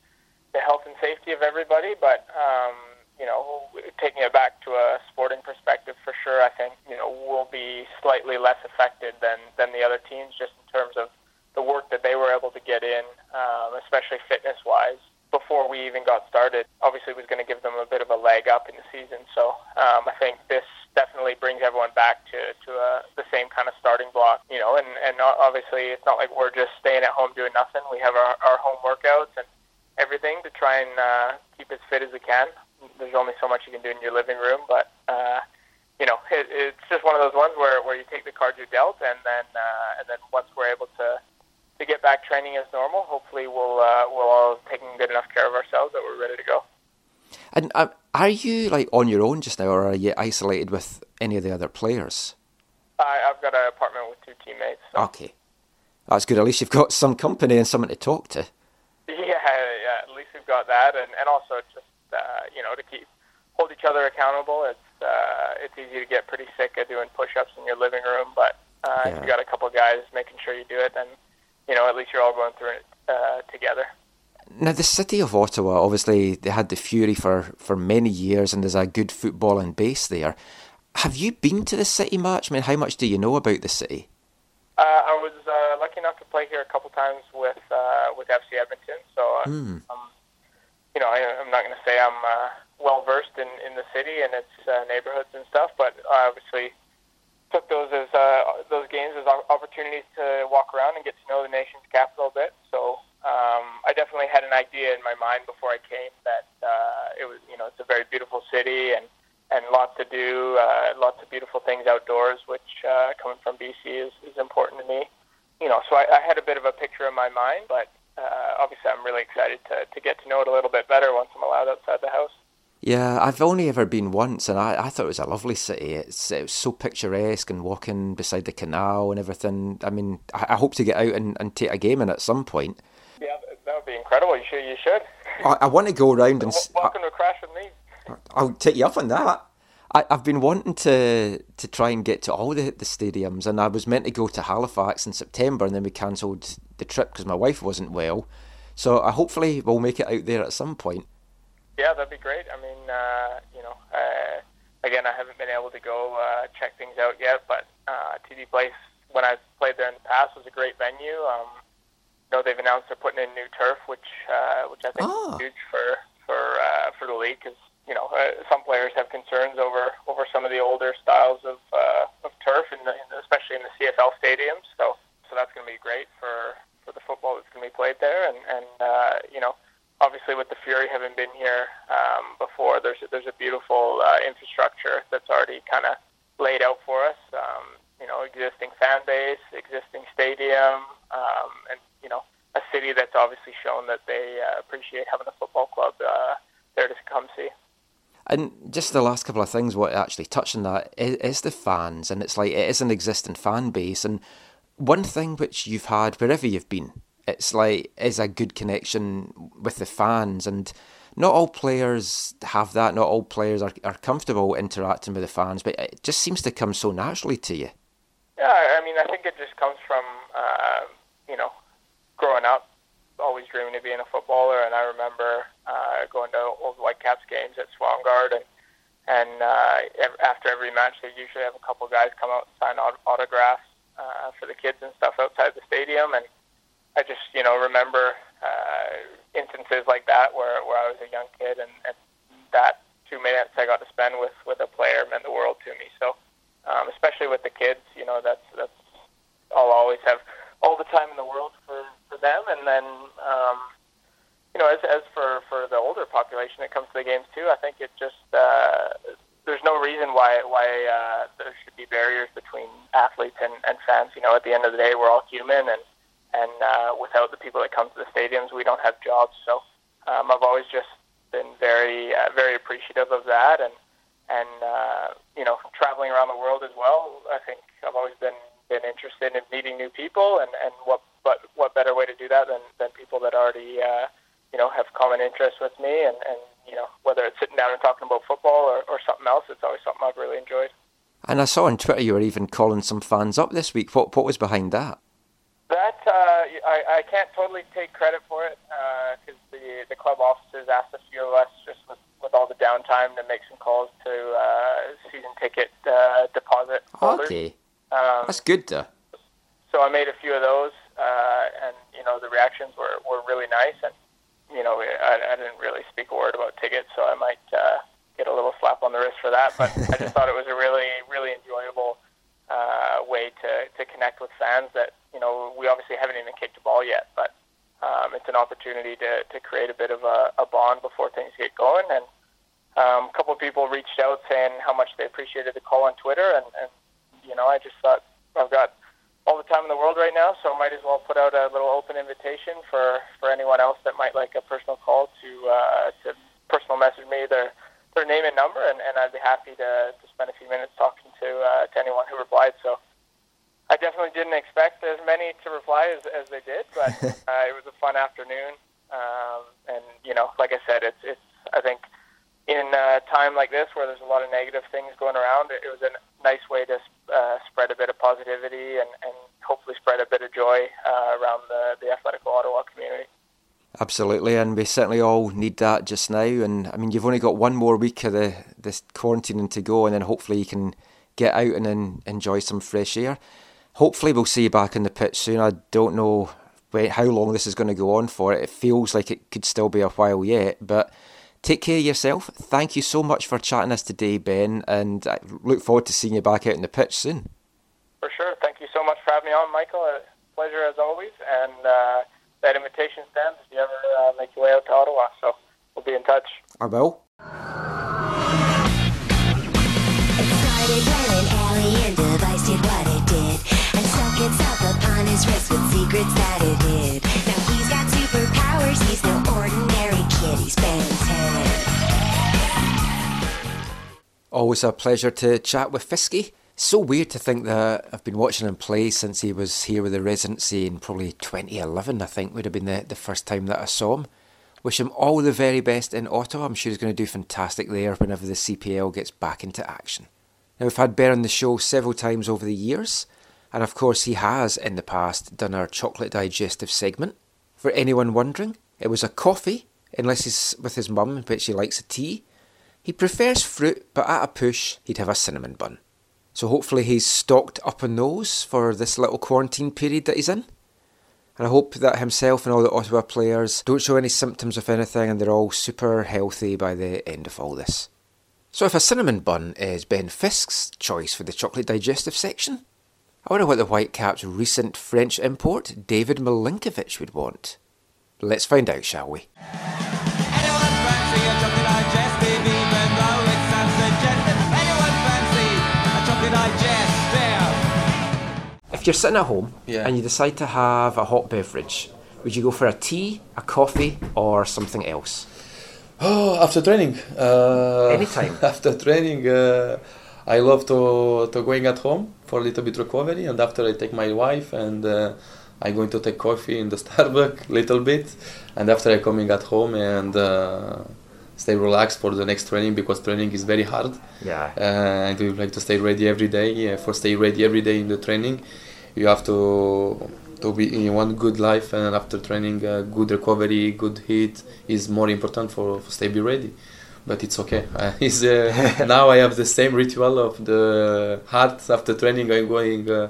the health and safety of everybody. But um, you know, taking it back to a sporting perspective, for sure, I think you know we'll be slightly less affected than than the other teams, just in terms of the work that they were able to get in, um, especially fitness wise. Before we even got started, obviously was going to give them a bit of a leg up in the season. So um, I think this definitely brings everyone back to to uh, the same kind of starting block, you know. And obviously it's not like we're just staying at home doing nothing. We have our, our home workouts and everything to try and uh, keep as fit as we can. There's only so much you can do in your living room, but uh, you know, it, it's just one of those ones where, where you take the cards you're dealt, and then uh, and then once we're able to to get back training as normal, hopefully we'll uh, we'll all taking good enough care of ourselves that we're ready to go. And uh, are you like on your own just now, or are you isolated with any of the other players? I, I've got an apartment with two teammates. So. Okay, that's good. At least you've got some company and someone to talk to. Yeah, yeah. At least we've got that, and and also just uh, you know to keep hold each other accountable. It's uh, it's easy to get pretty sick of doing push-ups in your living room, but uh, if Yeah. you got a couple of guys making sure you do it, then you know at least you're all going through it uh, together. Now, the city of Ottawa, obviously, they had the Fury for, for many years, and there's a good footballing base there. Have you been to the city much? I mean, how much do you know about the city? Uh, I was uh, lucky enough to play here a couple times with uh, with FC Edmonton, so uh, Hmm. um, you know I, I'm not going to say I'm uh, well versed in, in the city and its uh, neighborhoods and stuff, but I obviously took those as uh, those games as opportunities to walk around and get to know the nation's capital a bit. So um, I definitely had an idea in my mind before I came that uh, it was you know it's a very beautiful city and and lots to do, uh, lots of beautiful things outdoors, which uh, coming from BC is, is important to me. You know, so I, I had a bit of a picture in my mind, but uh, obviously I'm really excited to, to get to know it a little bit better once I'm allowed outside the house. Yeah, I've only ever been once, and I, I thought it was a lovely city. It's it was so picturesque and walking beside the canal and everything. I mean, I, I hope to get out and, and take a game in at some point. Yeah, that would be incredible. You should. You should. I, I want to go around and. W- s- I- Welcome to Crash with me. I'll take you up on that. I, I've been wanting to to try and get to all the, the stadiums, and I was meant to go to Halifax in September, and then we cancelled the trip because my wife wasn't well. So I hopefully we'll make it out there at some point. Yeah, that'd be great. I mean, uh, you know, uh, again, I haven't been able to go uh, check things out yet, but uh, TD Place, when I played there in the past, was a great venue. Um, you know, they've announced they're putting in new turf, which uh, which I think Ah. is huge for for uh, for the league because you know uh, some players have concerns over over some of the older styles of uh, of turf, the, especially in the CFL stadiums. So so that's going to be great for for the football that's going to be played there, and and uh, you know obviously with the Fury having been here um, before, there's there's a beautiful uh, infrastructure that's already kind of laid out for us. Um, you know, existing fan base, existing stadium, um, and you know, a city that's obviously shown that they uh, appreciate having a football club uh, there to come see. And just the last couple of things, what actually touch on that is, the fans, and it's like it is an existing fan base. And one thing which you've had wherever you've been, it's like is a good connection with the fans, and not all players have that. Not all players are, are comfortable interacting with the fans, but it just seems to come so naturally to you. Yeah, I I mean, I think it just comes from uh, you know growing up, always dreaming of being a footballer. And I remember uh, going to old Whitecaps games at Swangard, and and uh, after every match, they usually have a couple guys come out and sign aut- autographs uh, for the kids and stuff outside the stadium. And I just you know remember uh, instances like that where where I was a young kid, and, and that two minutes I got to spend with with a player meant the world to me. So um, especially with the kids. You know, that's that's I'll always have all the time in the world for them. And then, um, you know, as as for for the older population that comes to the games too, I think it just uh, there's no reason why why uh, there should be barriers between athletes and, and fans. You know, at the end of the day, we're all human, and and uh, without the people that come to the stadiums, we don't have jobs. So um, I've always just been very uh, very appreciative of that, and and uh, you know, traveling around the world as well. I think I've always been been interested in meeting new people, and and what but what better way to do that than than people that already uh, you know have common interests with me, and and you know whether it's sitting down and talking about football or, or something else, it's always something I've really enjoyed. And I saw on Twitter you were even calling some fans up this week. What what was behind that? That uh, I, I can't totally take credit for it because the the club officers asked a few of us just with, with all the downtime to make some calls to uh, season ticket uh, deposit holders. Okay, Um, that's good. Though. so I made a few of those, uh, and you know the reactions were, were really nice, and you know I, I didn't really speak a word about tickets, so I might uh, get a little slap on the wrist for that. But I just thought it was a really really enjoyable uh, way to, to connect with fans that you know we obviously haven't even kicked a ball yet, but um, it's an opportunity to, to create a bit of a, a bond before things get going. And um, a couple of people reached out saying how much they appreciated the call on Twitter, and, and you know I just thought I've got all the time in the world right now, so I might as well put out a little open invitation for, for anyone else that might like a personal call to uh, to personal message me their their name and number, and, and I'd be happy to, to spend a few minutes talking to uh, to anyone who replied. So I definitely didn't expect as many to reply as, as they did, but uh, it was a fun afternoon, um, and you know, like I said, it's it's I think in a time like this where there's a lot of negative things going around, it, it was a nice way to uh, spread a bit of positivity and, and hopefully spread a bit of joy uh, around the, the Atletico Ottawa community. Absolutely, and we certainly all need that just now. And I mean, you've only got one more week of the this quarantining to go, and then hopefully you can get out and then enjoy some fresh air. Hopefully, we'll see you back on the pitch soon. I don't know how long this is going to go on for. It feels like it could still be a while yet, but take care of yourself. Thank you so much for chatting us today, Ben, and I look forward to seeing you back out in the pitch soon. For sure. Thank you so much for having me on, Michael. A pleasure as always. And uh, that invitation stands if you ever uh, make your way out to Ottawa. So we'll be in touch. I will. Always a pleasure to chat with Fisky. So weird to think that I've been watching him play since he was here with the residency in probably 2011, I think would have been the, the first time that I saw him. Wish him all the very best in Ottawa. I'm sure he's going to do fantastic there whenever the CPL gets back into action. Now, we've had Bear on the show several times over the years, and of course, he has in the past done our chocolate digestive segment. For anyone wondering, it was a coffee, unless he's with his mum, but she likes a tea. He prefers fruit, but at a push, he'd have a cinnamon bun. So hopefully he's stocked up on those for this little quarantine period that he's in. And I hope that himself and all the Ottawa players don't show any symptoms of anything and they're all super healthy by the end of all this. So if a cinnamon bun is Ben Fisk's choice for the chocolate digestive section, I wonder what the Whitecaps' recent French import, David Milinkovic, would want. Let's find out, shall we? If you're sitting at home Yeah. and you decide to have a hot beverage, would you go for a tea, a coffee, or something else? Oh, after training. Uh, Anytime. After training, uh, I love to to going at home for a little bit recovery, and after I take my wife and uh, I going to take coffee in the Starbucks little bit, and after I coming at home and uh, stay relaxed for the next training because training is very hard. Yeah. Uh, and we like to stay ready every day. Yeah, for stay ready every day in the training, you have to to be in one good life, and after training, uh, good recovery, good heat is more important for, for stay be ready. But it's okay. Uh, it's, uh, now I have the same ritual of the heart after training. I'm going uh,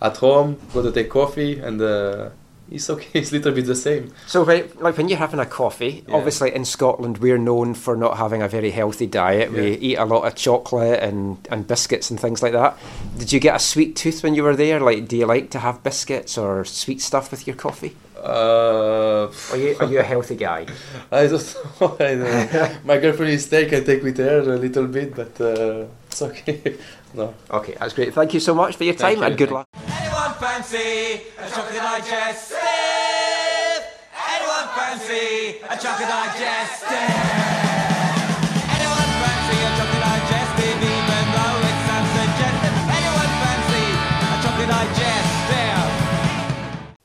at home, go to take coffee, and uh, it's okay. It's a little bit the same. So, when, like when you're having a coffee, Yeah. obviously in Scotland we're known for not having a very healthy diet. We eat a lot of chocolate and, and biscuits and things like that. Did you get a sweet tooth when you were there? Like, do you like to have biscuits or sweet stuff with your coffee? Uh, Are you are you a healthy guy? I don't know. I don't know. My girlfriend is steak. I take with her a little bit, but uh, it's okay. no. Okay, that's great. Thank you so much for your time and good luck. Anyone fancy a chocolate digestive? Anyone fancy a chocolate digestive?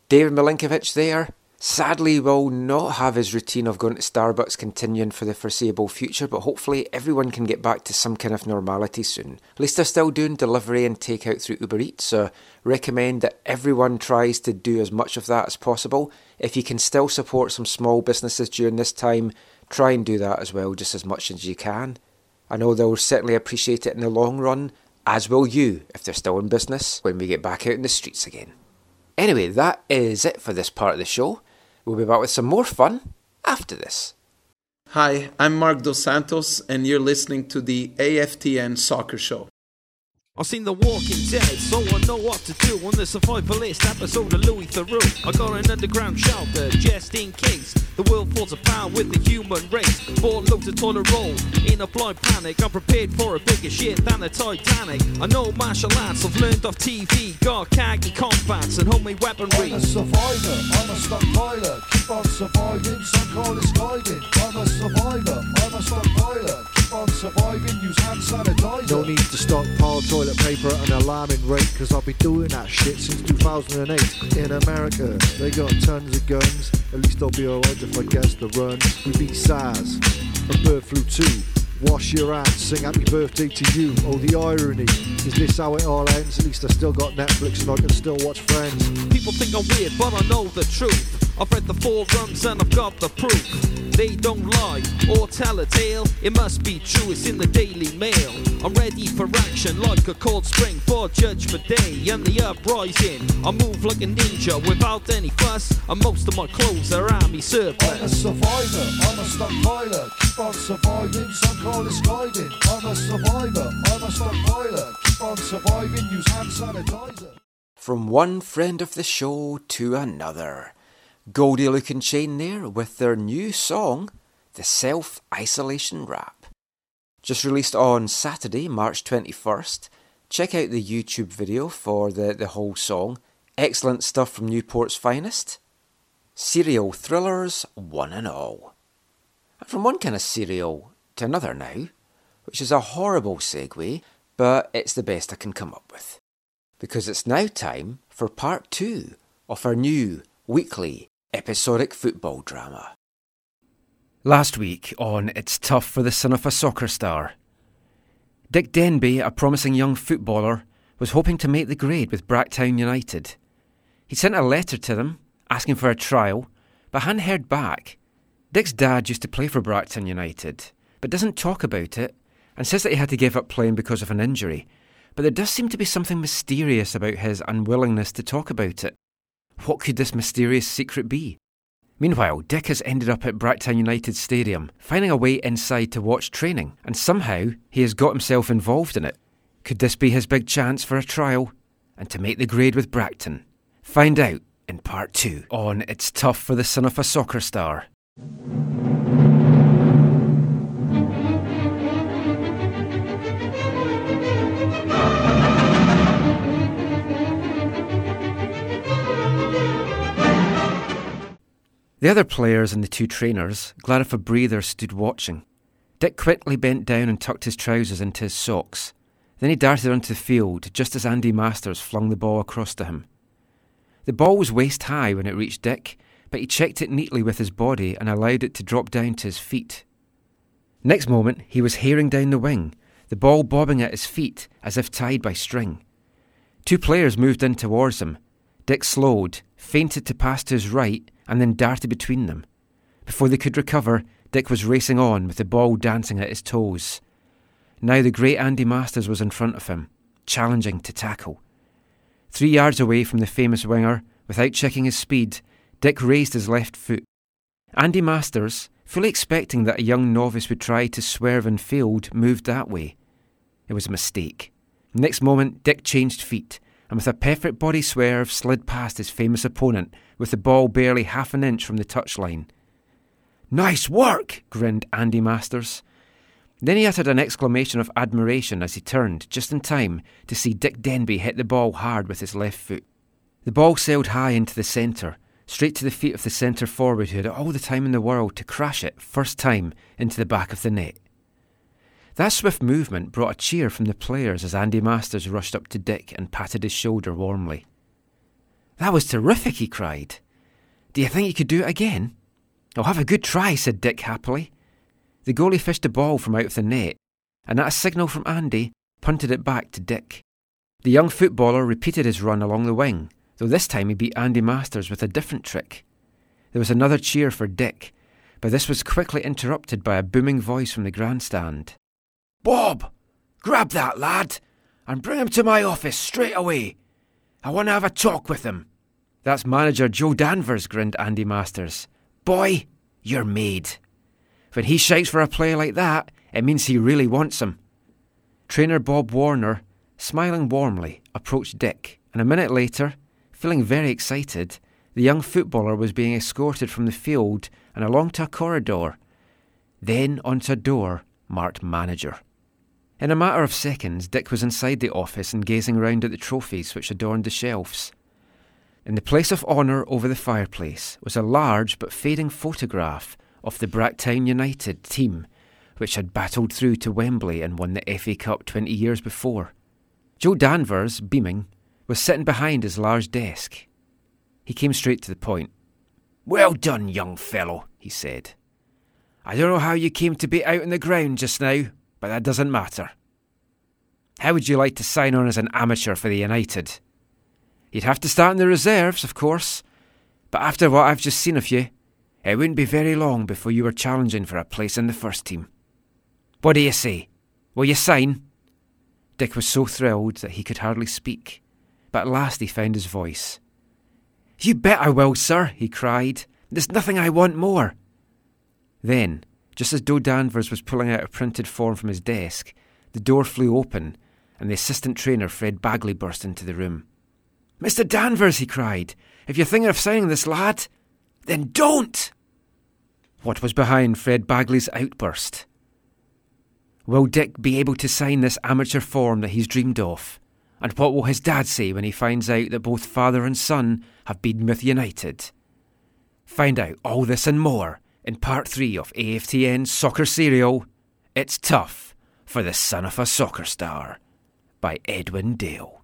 David Milinkovic there. Sadly, we will not have his routine of going to Starbucks continuing for the foreseeable future, but hopefully everyone can get back to some kind of normality soon. At least they're still doing delivery and takeout through Uber Eats, so recommend that everyone tries to do as much of that as possible. If you can still support some small businesses during this time, try and do that as well, just as much as you can. I know they'll certainly appreciate it in the long run, as will you if they're still in business when we get back out in the streets again. Anyway, that is it for this part of the show. We'll be back with some more fun after this. Hi, I'm Marc Dos Santos, and you're listening to the AFTN Soccer Show. I've seen The Walking Dead, so I know what to do on the survivalist episode of Louis Theroux. I got an underground shelter just in case the world falls apart with the human race. Bought loads of toilet roll in a blind panic. I'm prepared for a bigger shit than the Titanic. I know martial arts, I've learned off TV. Got khaki combats and homemade weaponry. I'm a survivor, I'm a stockpiler. Keep on surviving, some call it guiding. I'm a survivor, I'm a stockpiler. Keep on surviving, use hand sanitizer. No need to stockpile toilet paper at an alarming rate, cause I've been doing that shit since 2008. In America, they got tons of guns. At least I'll be alright if I guess the run. We beat SARS and bird flu too. Wash your hands, sing happy birthday to you. Oh, the irony. Is this how it all ends? At least I still got Netflix and I can still watch Friends. People think I'm weird, but I know the truth. I've read the forums and I've got the proof. They don't lie or tell a tale. It must be true, it's in the Daily Mail. I'm ready for action like a cold spring for Judgment Day and the uprising. I move like a ninja without any fuss, and most of my clothes are army surplus. I'm a survivor, I'm a stockpiler. Keep on surviving, some guiding. I'm a survivor, I'm a. Keep on surviving, use hand sanitizer. From one friend of the show to another. Goldie Lookin Chain there with their new song, The Self Isolation Rap. Just released on Saturday, March 21st. Check out the YouTube video for the, the whole song. Excellent stuff from Newport's finest. Serial thrillers, one and all. And from one kind of serial to another now. which is a horrible segue, but it's the best I can come up with. Because it's now time for part two of our new weekly episodic football drama. Last week on It's Tough for the Son of a Soccer Star, Dick Denby, a promising young footballer, was hoping to make the grade with Bracktown United. He sent a letter to them asking for a trial, but hadn't heard back. Dick's dad used to play for Bracktown United, but doesn't talk about it and says that he had to give up playing because of an injury. But there does seem to be something mysterious about his unwillingness to talk about it. What could this mysterious secret be? Meanwhile, Dick has ended up at Bracktown United Stadium, finding a way inside to watch training, and somehow he has got himself involved in it. Could this be his big chance for a trial and to make the grade with Bracktown? Find out in part two on It's Tough for the Son of a Soccer Star. The other players and the two trainers, glad of a breather, stood watching. Dick quickly bent down and tucked his trousers into his socks. Then he darted onto the field just as Andy Masters flung the ball across to him. The ball was waist high when it reached Dick, but he checked it neatly with his body and allowed it to drop down to his feet. Next moment, he was herring down the wing, the ball bobbing at his feet as if tied by string. Two players moved in towards him. Dick slowed, feinted to pass to his right, and then darted between them. Before they could recover, Dick was racing on with the ball dancing at his toes. Now the great Andy Masters was in front of him, challenging to tackle. Three yards away from the famous winger, without checking his speed, Dick raised his left foot. Andy Masters, fully expecting that a young novice would try to swerve and failed, moved that way. It was a mistake. Next moment, Dick changed feet, and with a perfect body swerve slid past his famous opponent, with the ball barely half an inch from the touchline. Nice work! grinned Andy Masters. Then he uttered an exclamation of admiration as he turned, just in time, to see Dick Denby hit the ball hard with his left foot. The ball sailed high into the centre, straight to the feet of the centre forward who had all the time in the world to crash it, first time, into the back of the net. That swift movement brought a cheer from the players as Andy Masters rushed up to Dick and patted his shoulder warmly. That was terrific, he cried. Do you think you could do it again? I'll have a good try, said Dick happily. The goalie fished a ball from out of the net, and at a signal from Andy, punted it back to Dick. The young footballer repeated his run along the wing, though this time he beat Andy Masters with a different trick. There was another cheer for Dick, but this was quickly interrupted by a booming voice from the grandstand. Bob, grab that lad and bring him to my office straight away. I want to have a talk with him. That's manager Joe Danvers, grinned Andy Masters. Boy, you're made. When he shouts for a player like that, it means he really wants him. Trainer Bob Warner, smiling warmly, approached Dick, and a minute later, feeling very excited, the young footballer was being escorted from the field and along to a corridor, then onto a door marked manager. In a matter of seconds, Dick was inside the office and gazing round at the trophies which adorned the shelves. In the place of honour over the fireplace was a large but fading photograph of the Bracktown United team, which had battled through to Wembley and won the FA Cup 20 years before. Joe Danvers, beaming, was sitting behind his large desk. He came straight to the point. Well done, young fellow, he said. I don't know how you came to be out on the ground just now, but that doesn't matter. How would you like to sign on as an amateur for the United? You'd have to start in the reserves, of course, but after what I've just seen of you, it wouldn't be very long before you were challenging for a place in the first team. What do you say? Will you sign? Dick was so thrilled that he could hardly speak, but at last he found his voice. You bet I will, sir, he cried. There's nothing I want more. Then, just as Joe Danvers was pulling out a printed form from his desk, the door flew open, and the assistant trainer, Fred Bagley, burst into the room. Mr. Danvers, he cried, if you're thinking of signing this lad, then don't! What was behind Fred Bagley's outburst? Will Dick be able to sign this amateur form that he's dreamed of? And what will his dad say when he finds out that both father and son have been with United? Find out all this and more in part three of AFTN's Soccer Serial. It's tough for the Son of a Soccer Star by Edwin Dale.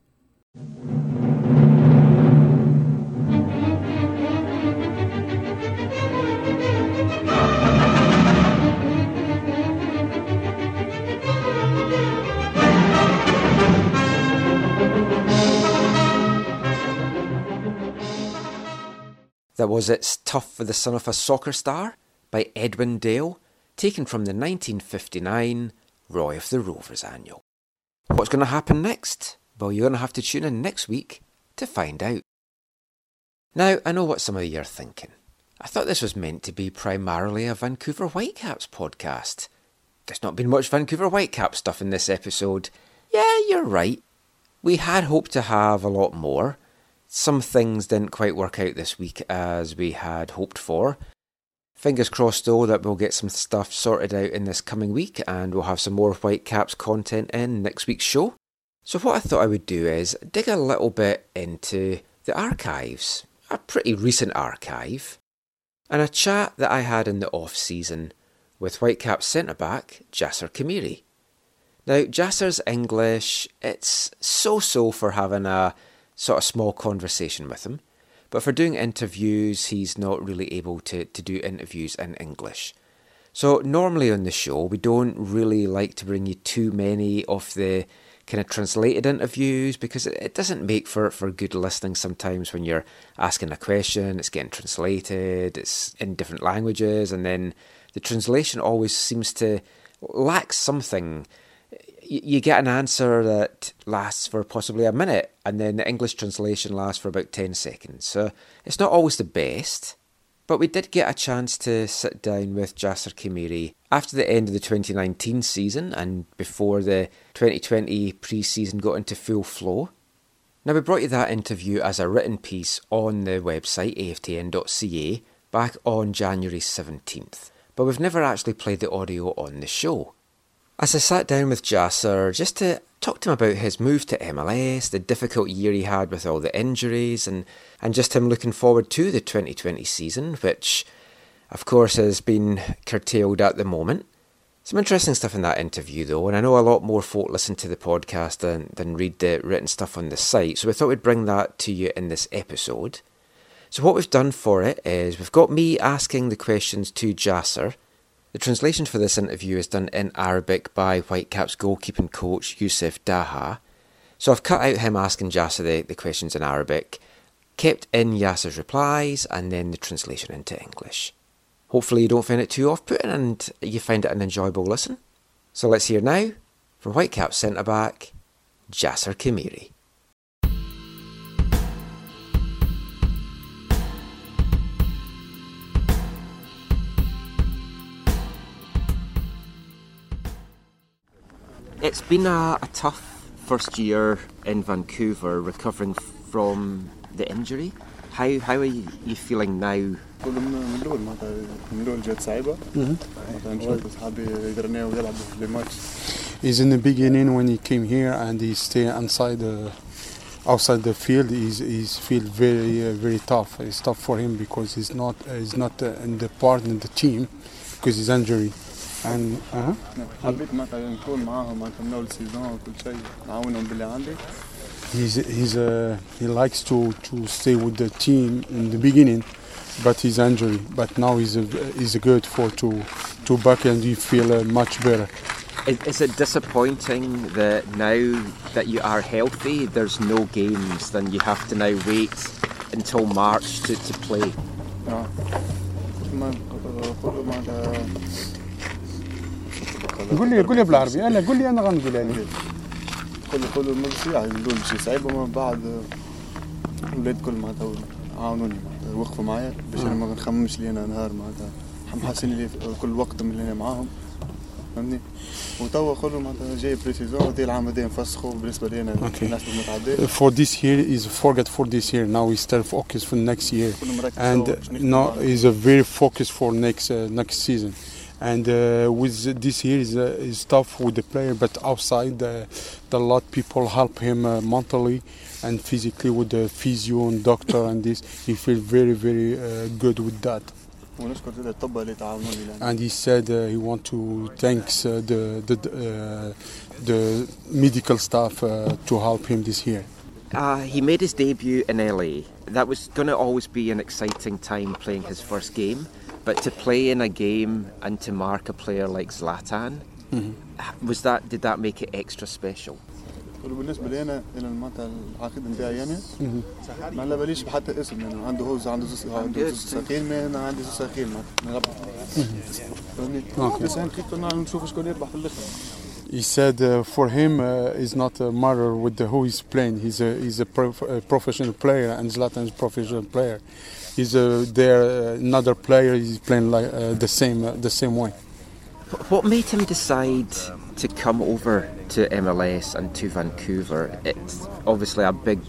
That was It's Tough for the Son of a Soccer Star by Edwin Dale, taken from the 1959 Roy of the Rovers annual. What's going to happen next? Well, you're going to have to tune in next week to find out. Now, I know what some of you are thinking. I thought this was meant to be primarily a Vancouver Whitecaps podcast. There's not been much Vancouver Whitecaps stuff in this episode. Yeah, you're right. We had hoped to have a lot more. Some things didn't quite work out this week as we had hoped for. Fingers crossed though that we'll get some stuff sorted out in this coming week and we'll have some more Whitecaps content in next week's show. So, what I thought I would do is dig a little bit into the archives, a pretty recent archive, and a chat that I had in the off season with Whitecaps centre back Jasser Khmiri. Now, Jasser's English, it's so so for having a sort of small conversation with him. But for doing interviews, he's not really able to, to do interviews in English. So, normally on the show, we don't really like to bring you too many of the kind of translated interviews because it, it doesn't make for, for good listening sometimes when you're asking a question, it's getting translated, it's in different languages, and then the translation always seems to lack something you get an answer that lasts for possibly a minute, and then the English translation lasts for about 10 seconds. So it's not always the best. But we did get a chance to sit down with Jasser Khmiri after the end of the 2019 season and before the 2020 pre season got into full flow. Now, we brought you that interview as a written piece on the website aftn.ca back on January 17th, but we've never actually played the audio on the show. As I sat down with Jasser just to talk to him about his move to MLS, the difficult year he had with all the injuries, and, and just him looking forward to the 2020 season, which of course has been curtailed at the moment. Some interesting stuff in that interview though, and I know a lot more folk listen to the podcast than, than read the written stuff on the site, so we thought we'd bring that to you in this episode. So what we've done for it is we've got me asking the questions to Jasser, the translation for this interview is done in Arabic by Whitecaps goalkeeping coach Youssef Daha. So I've cut out him asking Jasser the, the questions in Arabic, kept in Yasser's replies, and then the translation into English. Hopefully you don't find it too off-putting and you find it an enjoyable listen. So let's hear now from Whitecaps centre-back Jasser Khmiri. It's been a, a tough first year in Vancouver recovering from the injury. How how are you, you feeling now? كله من من الاول معناتها من الاول جات صعيبه معناتها نشوف صحابي يقدرنا ويلعبوا في لي ماتش He's in the beginning when he came here and he stay inside the outside the field. He's he's feel very uh, very tough. It's tough for him because he's not uh, he's not uh, in the part in the team because he's injury. And uh-huh. حبيت معناتها نكون معاهم معناتها من اول سيزون وكل شيء نعاونهم باللي عندي he's he's uh, he likes to to stay with the team in the beginning, but he's injured. But now he's a, he's a good for to to back and he feel uh, much better. Is, is it disappointing that now that you are healthy, there's no games, then you have to now wait until March to, to play? اه ما كله معناتها قول لي قول لي بالعربي. أنا قول لي أنا غنقول يعني. كله كله ما بصير يعني نقول شي صعيبة ومن بعد الولاد كل معناتها عاونوني. معناتها وقفوا معايا باش أنا ما نخممش لي أنا نهار معناتها. محسن لي كل وقت من اللي أنا معاهم. فهمني وتوا كله معناتها جاي بري سيزون هذا العام هذا نفسخوا بالنسبة لي أنا Okay. الناس ما تعداش for this year is forget for this year. Now we start focus for next year, and now is a very focus for next uh, next season. and uh, with this year is, uh, is tough with the player but outside uh, the lot people help him uh, mentally and physically with the physio and doctor and this. He feel very very uh, good with that. And he said uh, he want to thanks uh, the the, the medical staff to help him this year. Ah, he made his debut in LA. That was going to always be an exciting time playing his first game. but to play in a game and to mark a player like Zlatan, Mhm. was that did that make it extra special? بالنسبه لي انا انا معناتها العقيد نتاعي انا Mhm. ما على باليش بحتى اسم يعني عنده هو عنده زوز عنده زوز ساقين ما انا عندي زوز ساقين معناتها نلعب فهمني أوكي. بس انا حقيقه نشوف شكون يربح في الاخر He said uh, for him uh, it's not a matter with the, who he's playing. He's a he's a, prof- a professional player, and Zlatan is a professional player. He's a there uh, another player. He's playing like uh, the same uh, the same way. What made him decide to come over to MLS and to Vancouver? It's obviously a big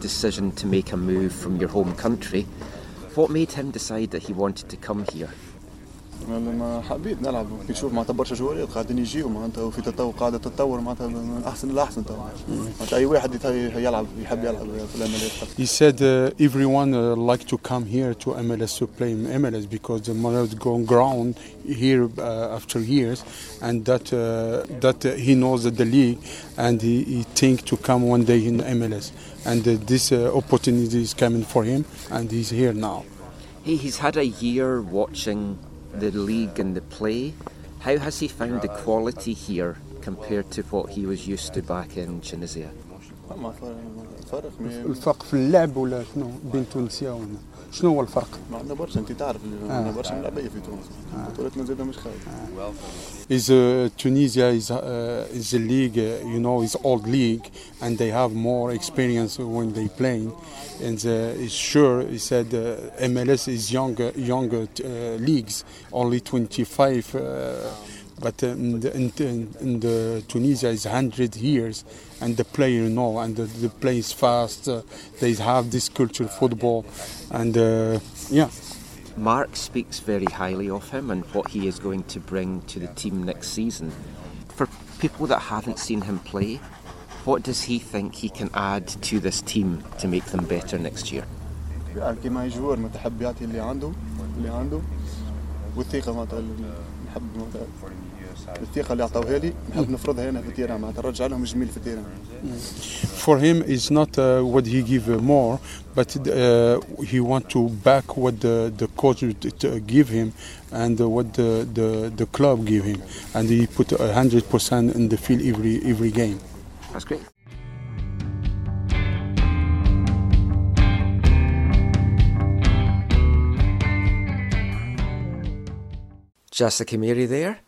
decision to make a move from your home country. What made him decide that he wanted to come here? لما حبيت نلعب كي نشوف معناتها برشا جوارات قاعدين يجيو معناتها وفي تطور قاعده تتطور معناتها من احسن لاحسن توا معناتها اي واحد يت- يلعب يحب يلعب في العمليات He said uh, everyone uh, like to come here to MLS to play in MLS because the money go ground here uh, after years, and that uh, that uh, he knows that the league, and he, he think to come one day in MLS, and uh, this uh, opportunity is coming for him, and he's here now. He, he's had a year watching the league and the play. How has he found the quality here compared to what he was used to back in Tunisia? فما فرق فرق ما- الفرق في اللعب ولا شنو بين تونسيا وهنا شنو هو الفرق؟ ما عندنا برشا انت تعرف اللي عندنا برشا ملاعبيه في تونس بطولتنا زاده مش خايف is uh, Tunisia is uh, is a league, uh, you know, is old league, and they have more experience when they playing. And uh, it's sure he said uh, MLS is younger younger uh, leagues, only 25. Uh, but uh, in, the, in, the- in the Tunisia is 100 years, and the player know, and the, the play is fast. Uh, they have this culture football, and uh, yeah. Mark speaks very highly of him and what he is going to bring to the team next season. For people that haven't seen him play, what does he think he can add to this team to make them better next year? يعني كيما اي جوار معناتها حب يعطي اللي عنده اللي عنده والثقه معناتها اللي نحب معناتها الثقه اللي عطاوها لي نحب نفرضها هنا في التيران معناتها نرجع لهم الجميل في التيران for him it's not uh, what he give uh, more but uh, he want to back what the, the coach would t- t- give him and uh, what the, the, the club give him and he put 100% in the field every every game That's great. Jessica Mary there.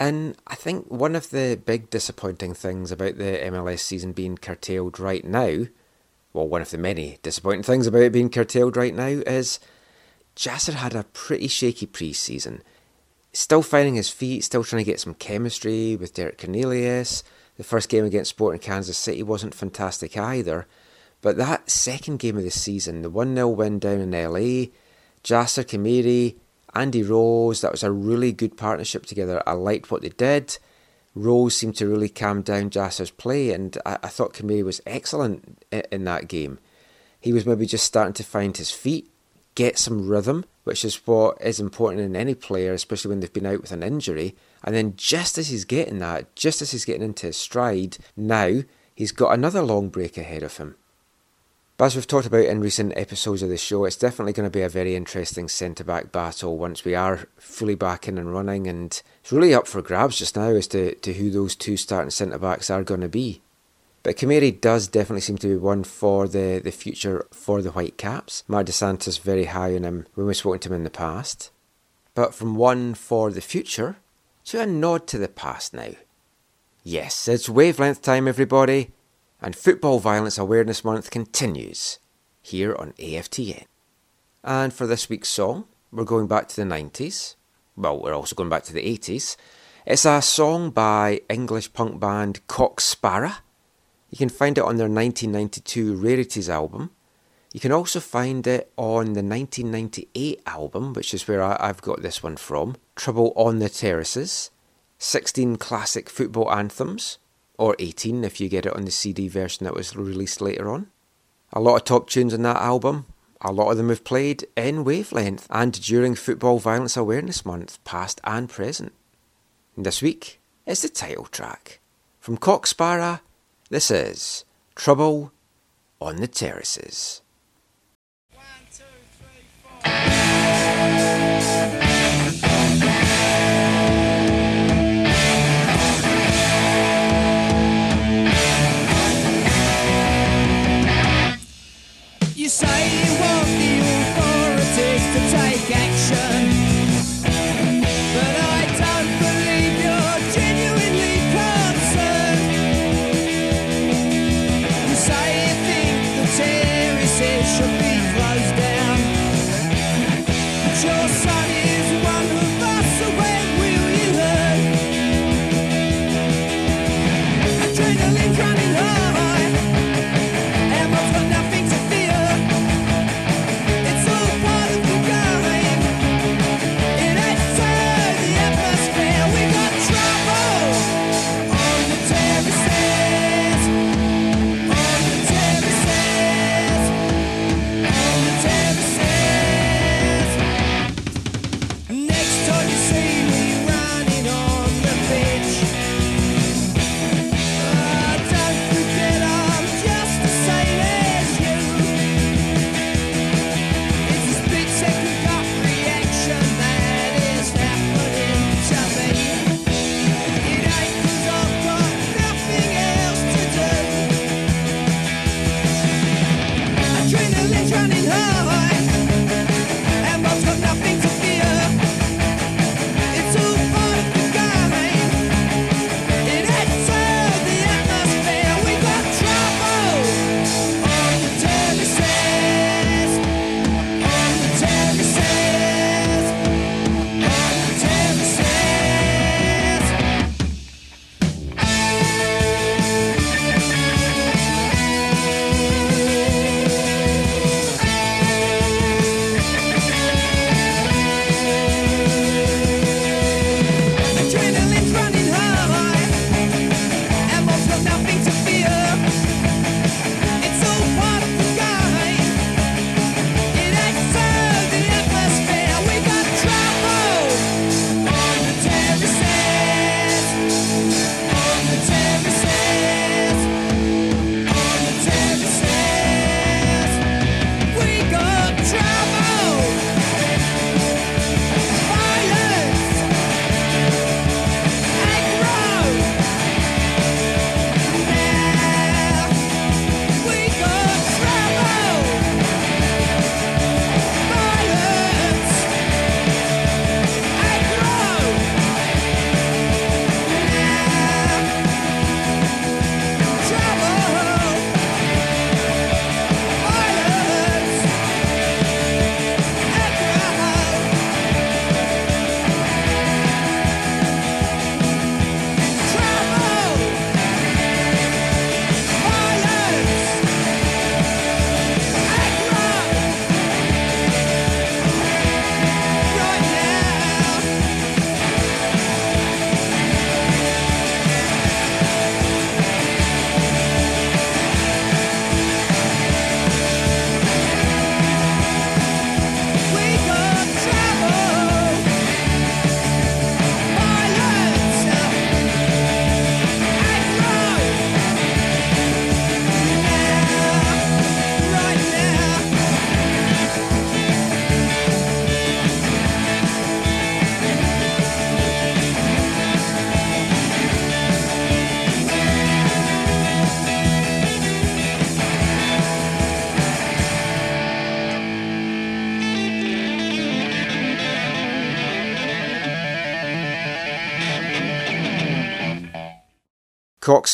and I think one of the big disappointing things about the MLS season being curtailed right now, well, one of the many disappointing things about it being curtailed right now is Jasser had a pretty shaky pre season. Still finding his feet, still trying to get some chemistry with Derek Cornelius. The first game against Sporting Kansas City wasn't fantastic either. But that second game of the season, the 1 0 win down in LA, Jasser Khmiri, Andy Rose, that was a really good partnership together. I liked what they did. Rose seemed to really calm down Jasser's play, and I, I thought Khmiri was excellent in, in that game. He was maybe just starting to find his feet, get some rhythm, which is what is important in any player, especially when they've been out with an injury. And then just as he's getting that, just as he's getting into his stride, now he's got another long break ahead of him. But as we've talked about in recent episodes of the show, it's definitely going to be a very interesting centre back battle once we are fully back in and running, and it's really up for grabs just now as to, to who those two starting centre backs are going to be. But Khmiri does definitely seem to be one for the, the future for the White Caps. Marc Dos Santos very high on him when we've spoken to him in the past. But from one for the future to a nod to the past now. Yes, it's wavelength time, everybody, and Football Violence Awareness Month continues here on AFTN. And for this week's song, we're going back to the 90s. Well, we're also going back to the 80s. It's a song by English punk band Cock Sparrer. You can find it on their 1992 Rarities album. You can also find it on the 1998 album, which is where I, I've got this one from Trouble on the Terraces, 16 classic football anthems, or 18 if you get it on the CD version that was released later on. A lot of top tunes on that album, A lot of them have played in Wavelength and during Football Violence Awareness Month, past and present. And this week is the title track. From Cock Sparrer, this is Trouble on the Terraces. You say you want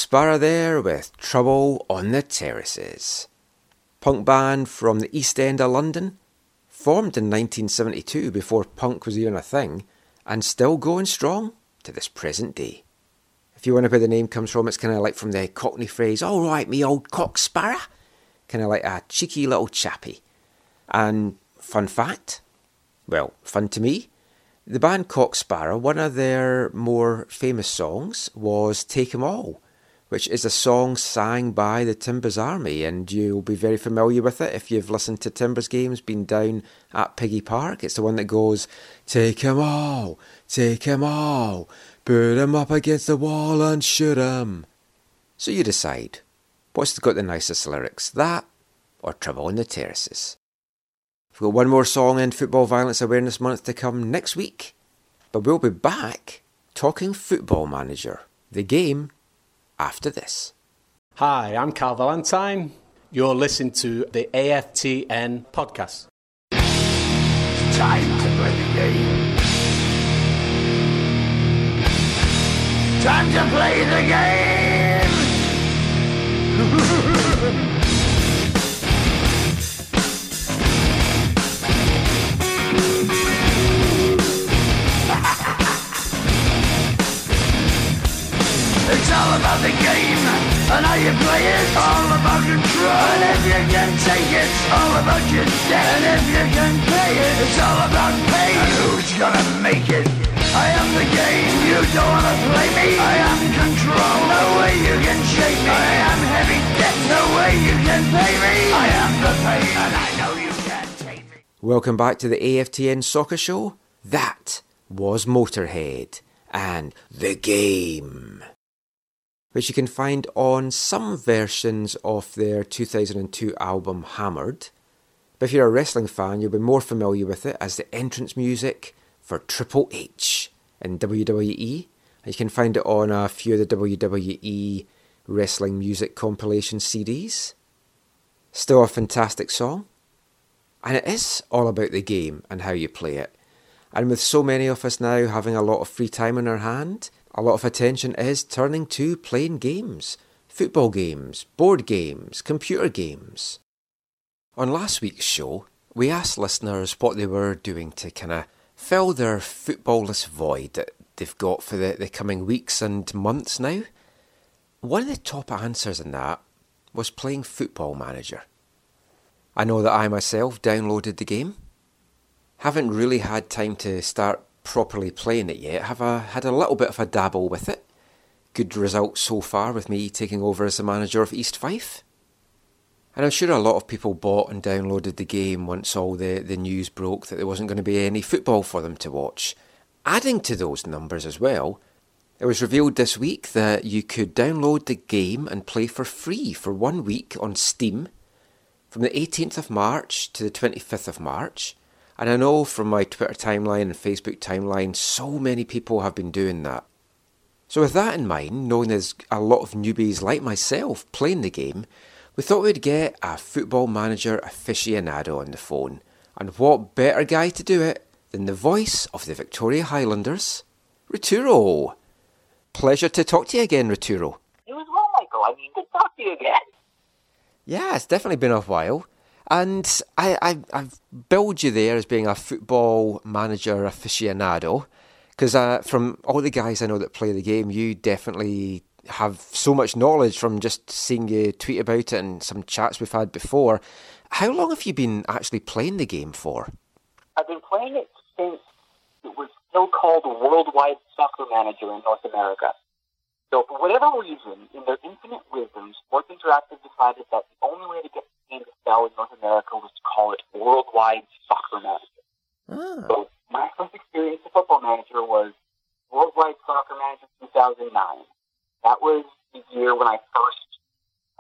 Cock Sparrer there with Trouble on the Terraces. Punk band from the East End of London, formed in 1972 before punk was even a thing, and still going strong to this present day. If you wonder where the name comes from, it's kind of like from the Cockney phrase, all right, me old cock sparrow. Kind of like a cheeky little chappy. And fun fact, well, fun to me, the band Cock Sparrer, one of their more famous songs was Take 'em All, which is a song sang by the Timbers Army, and you'll be very familiar with it if you've listened to Timbers games, been down at PGE Park. It's the one that goes, Take 'em all, take 'em all, put 'em up against the wall and shoot 'em. So you decide, what's got the nicest lyrics, that or Trouble in the Terraces? We've got one more song in Football Violence Awareness Month to come next week, but we'll be back talking Football Manager, the game, after this. Hi, I'm Carl Valentine. You're listening to the AFTN podcast. Time to play the game. Time to play the game. all about the game and how you play it. All about control. And if you can take it, all about your debt. And if you can pay it, it's all about pain. And who's gonna make it? I am the game. You don't wanna play me. I am control. No way you can shake me. I am heavy debt. No way you can pay me. I am the pain, and I know you. Welcome back to the AFTN Soccer Show. That was Motorhead and The Game, which you can find on some versions of their 2002 album Hammered. But if you're a wrestling fan, you'll be more familiar with it as the entrance music for Triple H in WWE. And you can find it on a few of the WWE wrestling music compilation CDs. Still a fantastic song. And it is all about the game and how you play it. And with so many of us now having a lot of free time on our hand, a lot of attention is turning to playing games football games, board games, computer games. On last week's show, we asked listeners what they were doing to kind of fill their footballless void that they've got for the, the coming weeks and months now. One of the top answers in that was playing Football Manager. I know that I myself downloaded the game. Haven't really had time to start properly playing it yet. Have a, had a little bit of a dabble with it. Good results so far with me taking over as the manager of East Fife. And I'm sure a lot of people bought and downloaded the game once all the, the news broke that there wasn't going to be any football for them to watch. Adding to those numbers as well, it was revealed this week that you could download the game and play for free for one week on Steam from the 18th of March to the 25th of March. And I know from my Twitter timeline and Facebook timeline, so many people have been doing that. So, with that in mind, knowing there's a lot of newbies like myself playing the game, we thought we'd get a football manager aficionado on the phone. And what better guy to do it than the voice of the Victoria Highlanders, Rituro. Pleasure to talk to you again, Rituro. You as well, Michael. I mean, good to talk to you again. Yeah, it's definitely been a while. And I, I, I've billed you there as being a football manager aficionado. Because uh, from all the guys I know that play the game, you definitely have so much knowledge from just seeing you tweet about it and some chats we've had before. How long have you been actually playing the game for? I've been playing it since it was still called Worldwide Soccer Manager in North America. So, for whatever reason, in their infinite wisdom, Sports Interactive decided that the only way to get the to sell in North America was to call it Worldwide Soccer Manager. Ah. So, my first experience with Football Manager was Worldwide Soccer Manager 2009. That was the year when I first,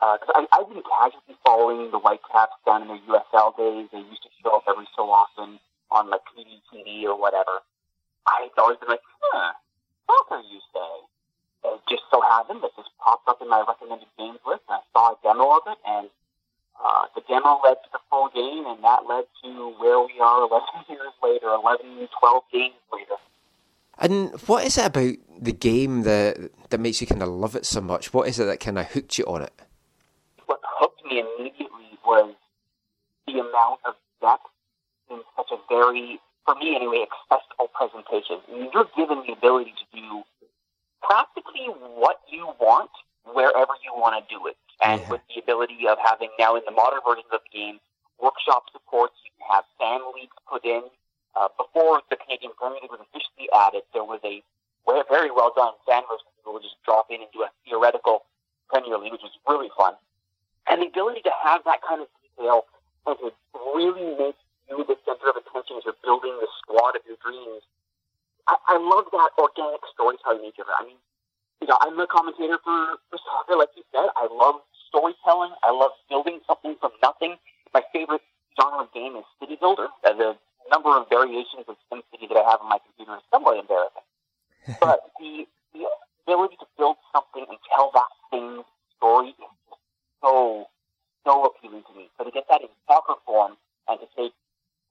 uh, because I I've been casually following the Whitecaps down in their USL days. They used to show up every so often on like PDTV or whatever. I'd always been like, huh, soccer, you say? It just so happened that this popped up in my recommended games list, and I saw a demo of it, and uh, the demo led to the full game, and that led to where we are 11 years later, 11, 12 games later. And what is it about the game that that makes you kind of love it so much? What is it that kind of hooked you on it? What hooked me immediately was the amount of depth in such a very, for me anyway, accessible presentation. I mean, you're given the ability to do practically what you want wherever you want to do it. And with the ability of having now in the modern versions of the game, workshop supports, you can have fan leagues put in. Uh, before the Canadian Premier League was officially added, there was a very, well done fan version. People would just drop in and do a theoretical Premier League, which is really fun. And the ability to have that kind of detail and to really make you the center of attention as you're building the squad of your dreams. I, I love that organic storytelling nature of it. I mean, you know, I'm a commentator for, for soccer, like you said. I love storytelling. I love building something from nothing. My favorite genre of game is City Builder. The number of variations of SimCity that I have on my computer is somewhat embarrassing. but the, the ability to build something and tell that same story is so, so appealing to me. So to get that in soccer form and to take,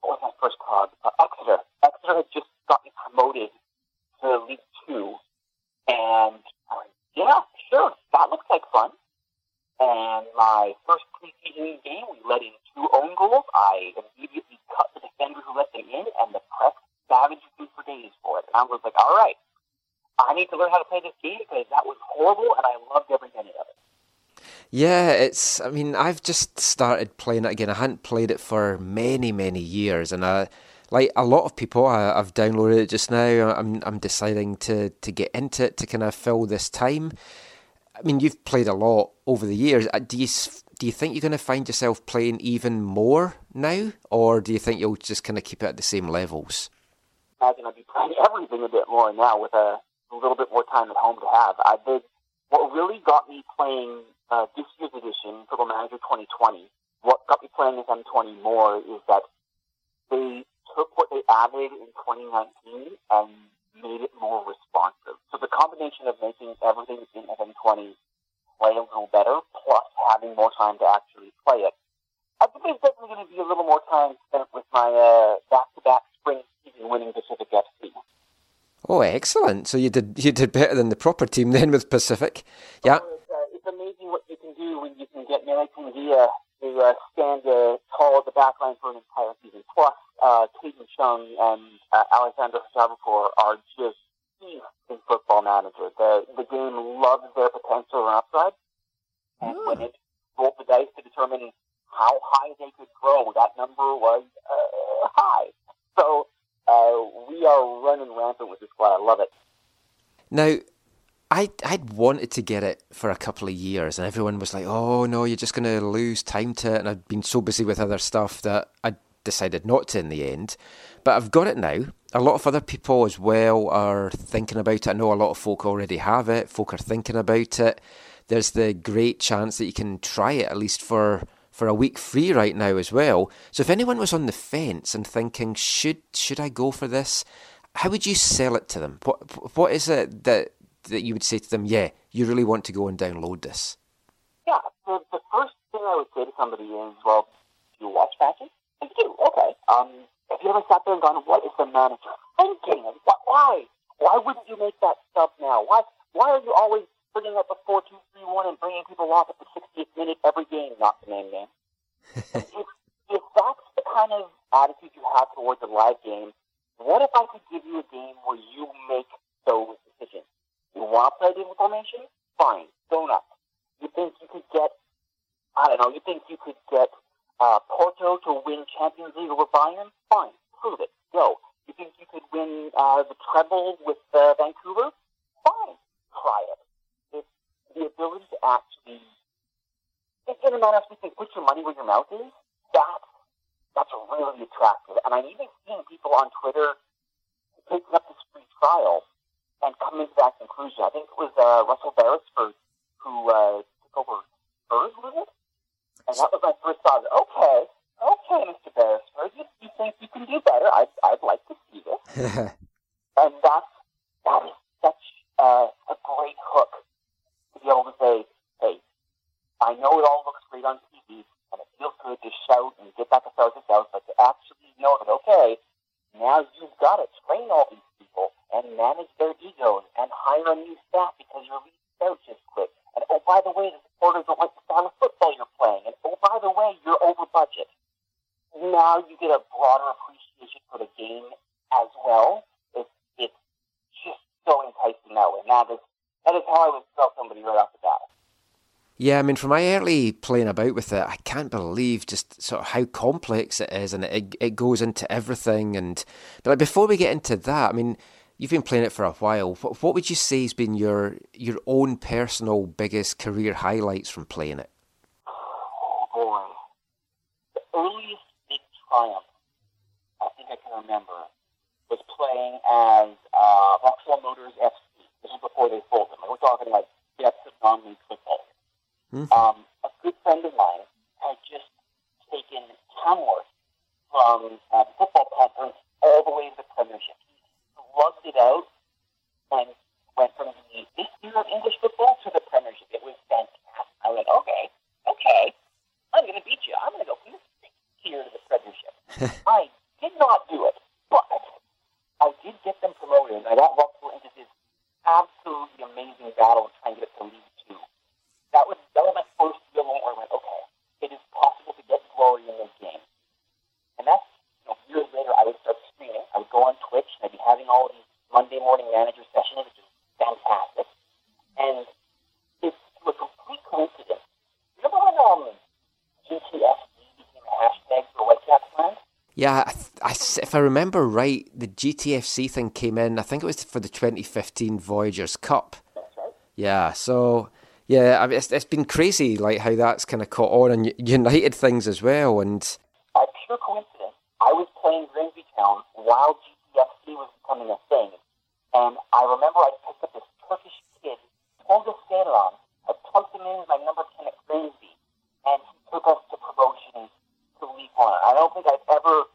what was my first club? Uh, Exeter. Exeter had just gotten promoted to League Two. And I went, yeah, sure, that looks like fun. And my first preseason game, we let in two own goals. I immediately cut the defender who let them in, and the press savaged me for days for it. And I was like, all right, I need to learn how to play this game because that was horrible, and I loved every minute of it. Yeah, it's. I mean, I've just started playing it again. I hadn't played it for many, many years, and I, like a lot of people, I, I've downloaded it just now. I'm, I'm deciding to to get into it to kind of fill this time. I mean, you've played a lot over the years. Uh, Do you do you think you're going to find yourself playing even more now, or do you think you'll just kind of keep it at the same levels? imagine I'd be playing everything a bit more now with a, a little bit more time at home to have. I did what really got me playing uh, this year's edition, Football Manager 2020. What got me playing this M20 more is that they took what they added in 2019 and made it more responsive. So the combination of making everything in FM20 play a little better, plus having more time to actually play it. I think there's definitely going to be a little more time spent with my uh, back-to-back spring season winning Pacific FC. Oh, excellent! So you did you did better than the proper team then with Pacific. Yeah. It's, uh, it's amazing what you can do when you can get Mary Villa to uh, stand uh, tall at the back line for an entire season. Plus, uh, Kadin Chung and uh, Alessandro Hojabrpour are just beasts in Football Manager. The the game loves their potential and upside, and when it rolled the dice to determine how high they could grow, that number was uh, high. So uh, we are running rampant with this squad. I love it. Now, I I'd wanted to get it for a couple of years, and everyone was like, "Oh no, you're just going to lose time to it." And I'd been so busy with other stuff that I decided not to in the end. But I've got it now. A lot of other people as well are thinking about it. I know a lot of folk already have it. Folk are thinking about it. There's the great chance that you can try it at least for for a week free right now as well. So if anyone was on the fence and thinking, should should I go for this? How would you sell it to them? What what is it that that you would say to them? Yeah, you really want to go and download this. Yeah, the, the first thing I would say to somebody is, well, do you watch matches? I do. Okay. Um, have you ever sat there and gone, what is the manager thinking? Why? Why wouldn't you make that sub now? Why? Why are you always bringing up a four two three one and bringing people off at the 60th minute every game? Not the name game. if, if that's the kind of attitude you have towards a live game, what if I could give you a game where you make those decisions? You want to play the information? Fine. Go nuts. You think you could get, I don't know, you think you could get uh, Porto to win Champions League over Bayern? Fine. Prove it. Go. You think you could win uh, the treble with uh, Vancouver? Fine. Try it. It's the ability to actually, it doesn't matter if you can put your money where your mouth is. That's, that's really attractive. And I'm even seeing people on Twitter taking up this free trial and coming to that conclusion. I think it was uh, Russell Beresford who uh, took over Spurs, was it? And that was my first thought. Okay, okay, Mr. Beresford, you, you think you can do better? I'd, I'd like to see this. and that's that is such uh, a great hook to be able to say, hey, I know it all looks great on TV, and it feels good to shout and get back a thousand out, but to actually know that, okay, now you've got to train all these people and manage their egos and hire a new staff because your lead out just quit. And oh, by the way, the supporters don't like the style of football you're playing. And oh, by the way, you're over budget. Now you get a broader appreciation for the game as well. It's, it's just so enticing that way. Now, that is, that is how I would sell somebody right off the bat. Yeah, I mean, from my early playing about with it, I can't believe just sort of how complex it is, and it it goes into everything. And but like, before we get into that, I mean, you've been playing it for a while. What, what would you say has been your your own personal biggest career highlights from playing it? Oh boy. The earliest big triumph I think I can remember was playing as uh, Vauxhall Motors FC. This was before they folded. Like, we're talking like depths of non-league football. Um, a good friend of mine had just taken Tamworth from uh, the football conference all the way to the Premiership. He lugged it out and went from the this year of English football to the Premiership. It was fantastic. I went, okay, okay, I'm going to beat you. I'm going to go from the sixth tier to the Premiership. I did not do it, but I did get them promoted. and I got Vauxhall into this absolutely amazing battle to try and get it to League Two. That was that was my first real moment where I went, okay, it is possible to get glory in this game. And that's you know, years later I would start streaming. I would go on Twitch and I'd be having all these Monday morning manager sessions, which is fantastic. And it's a complete coincidence. Remember when um GTFC became a hashtag for Whitecaps land? Yeah, I th- I s if I remember right, the GTFC thing came in. I think it was for the 2015 Voyagers Cup. Yeah, so yeah, I mean, it's, it's been crazy, like how that's kind of caught on and united things as well. And by pure coincidence, I was playing Grimsby Town while GTFC was becoming a thing. And I remember I picked up this Turkish kid, pulled a skater on, I plugged him in as my number 10 at Grimsby, and he took us to promotion to League One. I don't think I've ever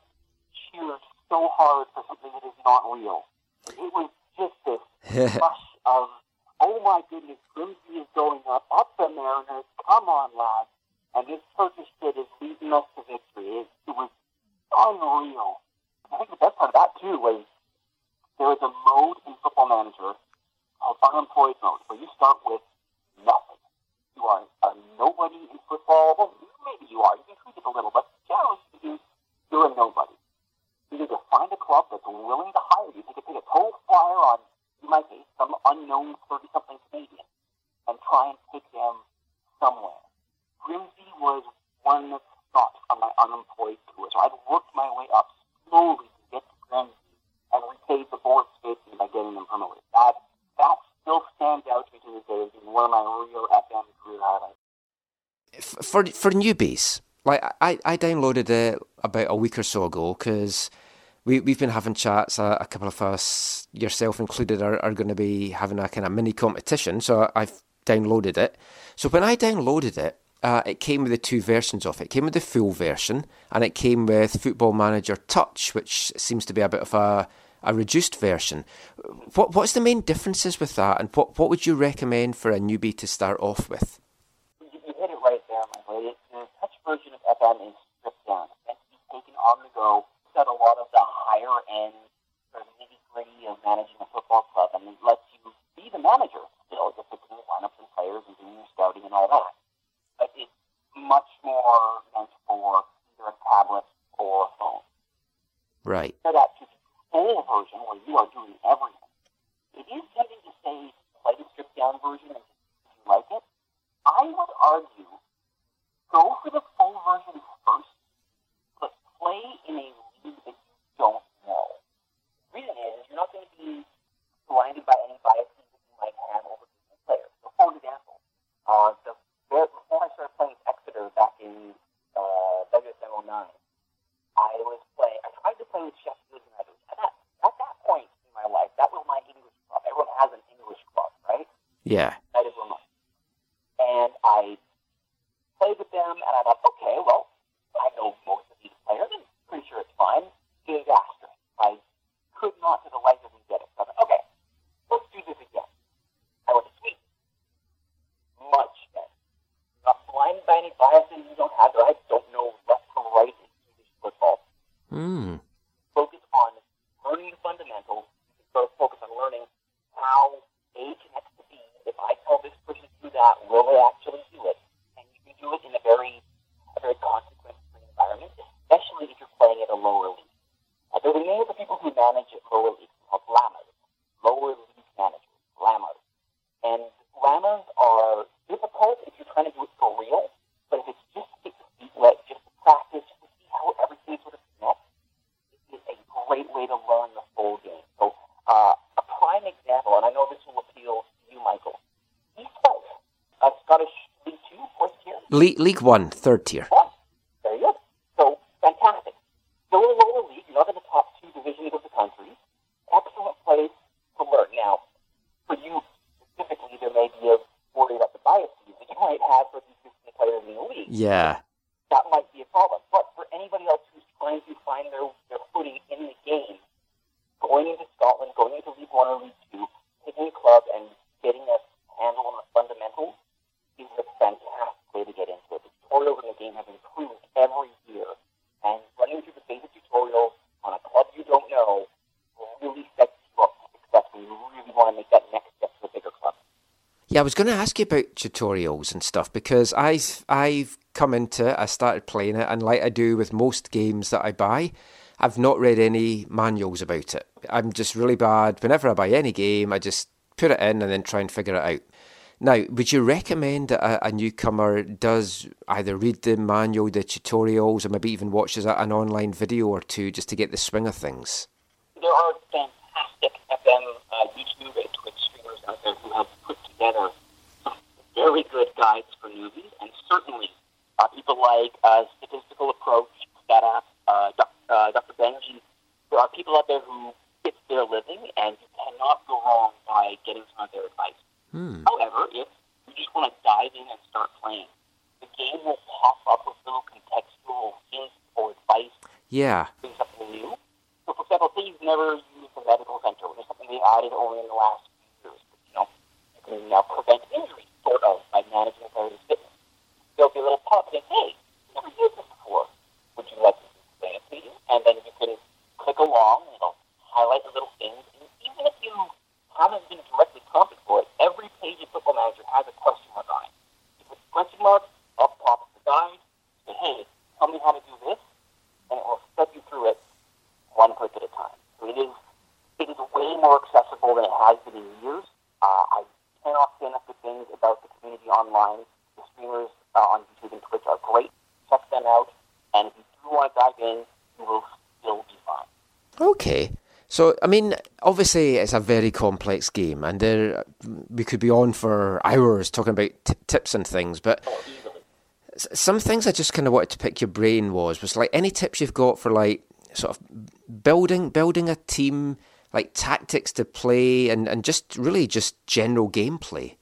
cheered so hard for something that is not real. It was just this rush of, oh my goodness, Grimsby is going up, up the Mariners, come on, lads. And this Turkish kid is leading us to victory. It, it was unreal. I think the best part of that, too, was there is a mode in Football Manager called Unemployed Mode, where you start with nothing. You are a nobody in football. Well, maybe you are. You can tweak it a little, but generally speaking, you're a nobody. You need to find a club that's willing to hire you. You can take a total flyer on, in my case, some unknown 30-something Canadian, and try and take them somewhere. Grimsby was stop on my unemployed tour. So I'd worked my way up slowly to get to Grimsby and repaid the board safety by getting them promoted. That that still stands out to me to this day as being one of my real FM career highlights. for for newbies, like I, I downloaded it about a week or so ago because we we've been having chats. A, a couple of us, yourself included, are, are going to be having a kind of mini competition. So I've downloaded it. So when I downloaded it, uh, it came with the two versions of it. It came with the full version, and it came with Football Manager Touch, which seems to be a bit of a a reduced version. What what's the main differences with that, and what what would you recommend for a newbie to start off with? You, you hit it right there, my boy. The touch version of FM is stripped down. It's taken on the go. It's got a lot of the higher end, sort of nitty gritty of managing a football club, and it lets you be the manager still, just picking your lineups and players and doing your scouting and all that. But it's much more meant for either a tablet or a phone. Right. Compare that the full version where you are doing everything. It is tempting to say play the stripped down version and if you like it. I would argue go for the full version first, but play in a league that you don't know. The reason is, you're not going to be blinded by any biases that you might have over different players. So, for example, uh, the, I started playing Exeter back in uh, WSM 09, I was playing. I tried to play with Sheffield United. At that, at that point in my life, that was my English club. Everyone has an English club, right? Yeah. United were mine. And I played with them, and I thought, okay, well, I know most of these players, and pretty sure it's fine. Disaster. I could not, to the life of me, get it. So I thought, okay, let's do this again. I went to Sweden. Much better. Not any biases you don't have. Or I don't know left from right in Swedish football. Hmm. Focus on learning the fundamentals. You can sort of focus on learning how A connects to B. If I tell this person to do that, will they actually do it? And you can do it in a very, a very consequence-free environment, especially if you're playing at a lower league. Uh, there's a name for people who manage at lower leagues called llamas, lower league managers, llamas. And llamas are difficult if you're trying to do it for real, but if it's just it's a feet wet, just to practice, just to see how everything sort of have it is a great way to learn the full game. So uh, a prime example, and I know this will appeal to you, Michael, East Fife, a Scottish League Two, fourth tier. Le- League One, third tier. Oh, Yeah. That might be a problem. But for anybody else who's trying to find their, their footing in the game, going into Scotland, going into League One or League Two, picking a club and getting a handle on the fundamentals is a fantastic way to get into it. The tutorials in the game have improved every year, and running through the basic tutorials on a club you don't know really sets you up for success when you really want to make that next step to a bigger club. Yeah, I was going to ask you about tutorials and stuff because I've I've come into, I started playing it, and like I do with most games that I buy, I've not read any manuals about it. I'm just really bad. Whenever I buy any game, I just put it in and then try and figure it out. Now, would you recommend that a, a newcomer does either read the manual, the tutorials, or maybe even watches a, an online video or two just to get the swing of things? There are fantastic FM uh, YouTube and Twitch streamers out there who have put together very good guides for newbies, and certainly like us I mean, obviously, it's a very complex game, and there we could be on for hours talking about t- tips and things. But some things I just kind of wanted to pick your brain was was like any tips you've got for like sort of building building a team, like tactics to play, and and just really just general gameplay.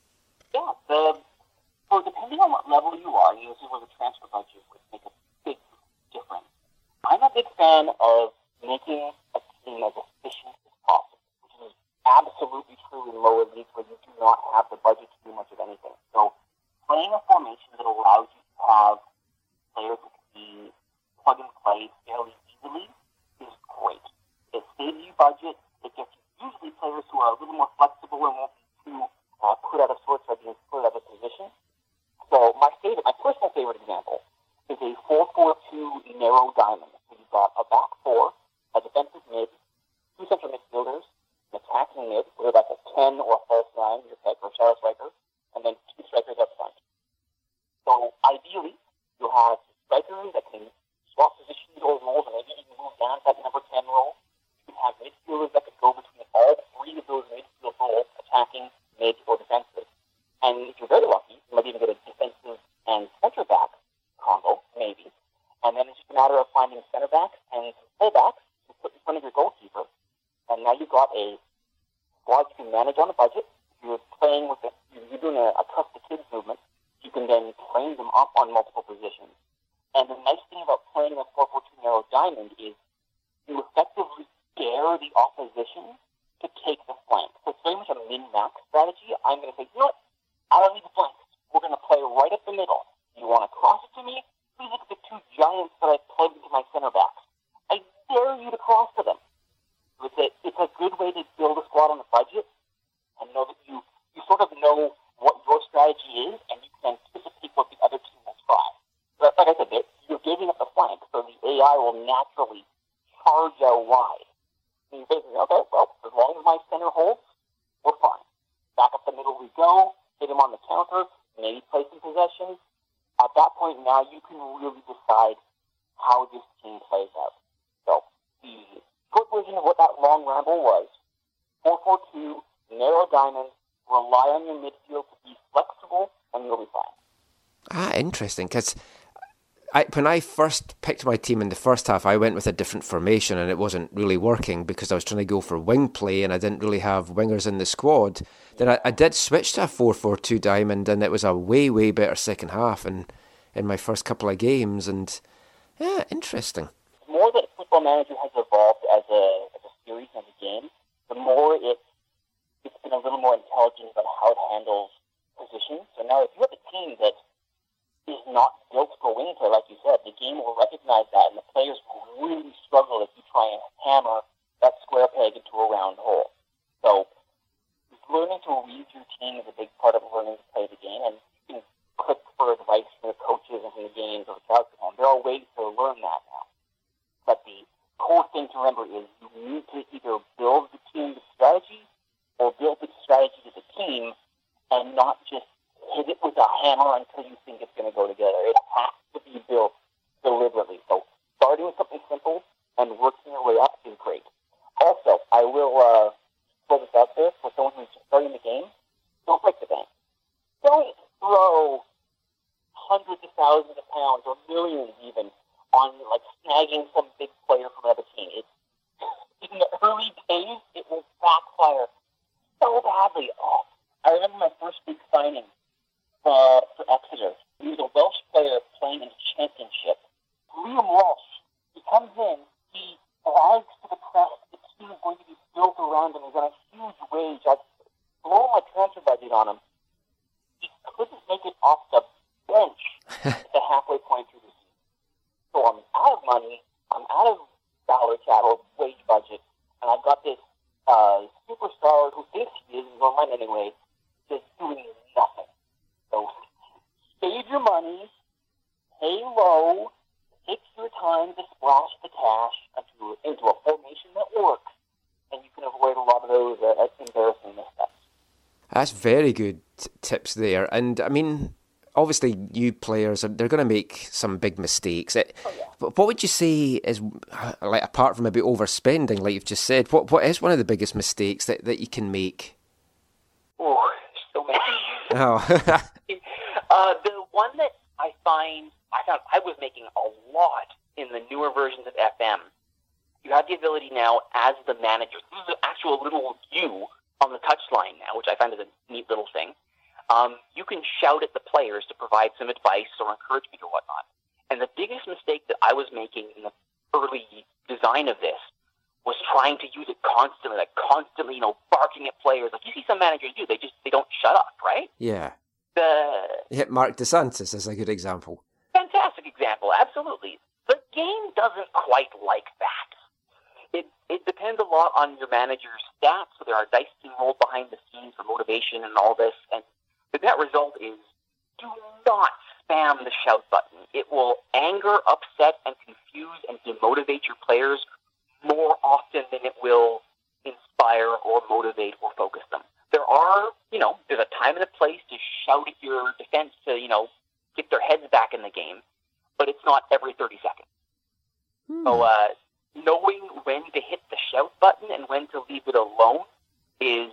Interesting. Because I, when I first picked my team in the first half, I went with a different formation and it wasn't really working because I was trying to go for wing play and I didn't really have wingers in the squad. Then I, I did switch to a 4 4 2 diamond and it was a way, way better second half in, in my first couple of games. And yeah, interesting. The more that Football Manager has evolved as a, as a series and a game, the more it, it's been a little more intelligent about how it handles positions. So now if you have a team that is not like you said, the game will recognize that, and the players will really struggle if you try and hammer that square peg into a round hole. So, learning to read your team is a big part of learning to play the game, and you can click for advice from the coaches and from the games or the scouts at home. There are ways to learn that now. But the core thing to remember is you need to either build the team with strategy or build the strategy as a team and not just hit it with a hammer until you think it's going to go together. It has to be built deliberately. So starting with something simple and working your way up is great. Also, I will uh, throw this out there for someone who's just starting the game. Don't break the bank. Don't throw hundreds of thousands of pounds or millions even on like snagging some big player from another team. It, in the early days, it will backfire so badly. Oh, I remember my first big signing uh, for Exeter. He was a Welsh player playing in the championship. Liam Walsh, he comes in, he brags to the press the team is going to be built around him. He's on a huge wage. I've blown my transfer budget on him. He couldn't make it off the bench at the halfway point through the season. So I'm out of money. I'm out of salary cap or wage budget, and I've got this uh, superstar who thinks he is, he's on mine anyway, just doing nothing. So save your money, pay low, take your time to splash the cash into, into a formation that works, and you can avoid a lot of those uh, embarrassing missteps. That's very good t- tips there. And I mean, obviously, new players are they're going to make some big mistakes. It, but What would you say is uh, like apart from maybe overspending, like you've just said? What what is one of the biggest mistakes that, that you can make? Oh, Uh, the one that I find I found I was making a lot in the newer versions of FM. You have the ability now as the manager. This is an actual little you on the touchline now, which I find is a neat little thing. Um, you can shout at the players to provide some advice or encouragement or whatnot. And the biggest mistake that I was making in the early design of this was trying to use it constantly, like constantly, you know, barking at players. Like you see some managers do, they just they don't shut up, right? yeah. The Yeah, Marc Dos Santos is a good example. fantastic example, absolutely. The game doesn't quite like that. It it depends a lot on your manager's stats. So there are dice being rolled behind the scenes for motivation and all this, and the net result is do not spam the shout button. It will anger, upset, and confuse and demotivate your players more often than it will inspire or motivate or focus them. There are, you know, there's a time and a place to shout at your defense to, you know, get their heads back in the game, but it's not every 30 seconds. So, uh, knowing when to hit the shout button and when to leave it alone is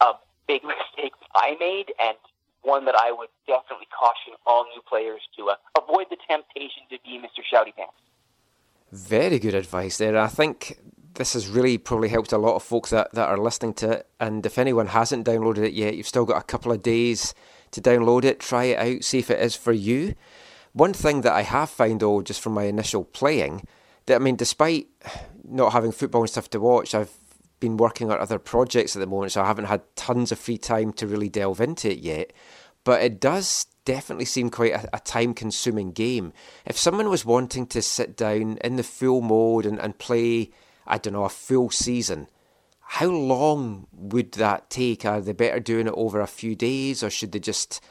a big mistake I made and one that I would definitely caution all new players to uh, avoid the temptation to be Mr. Shouty Pants. Very good advice there. I think this has really probably helped a lot of folks that, that are listening to it. And if anyone hasn't downloaded it yet, you've still got a couple of days to download it, try it out, see if it is for you. One thing that I have found, though, just from my initial playing, that I mean, despite not having football and stuff to watch, I've been working on other projects at the moment, so I haven't had tons of free time to really delve into it yet. But it does definitely seem quite a, a time consuming game. If someone was wanting to sit down in the full mode and, and play, I don't know, a full season, how long would that take? Are they better doing it over a few days or should they just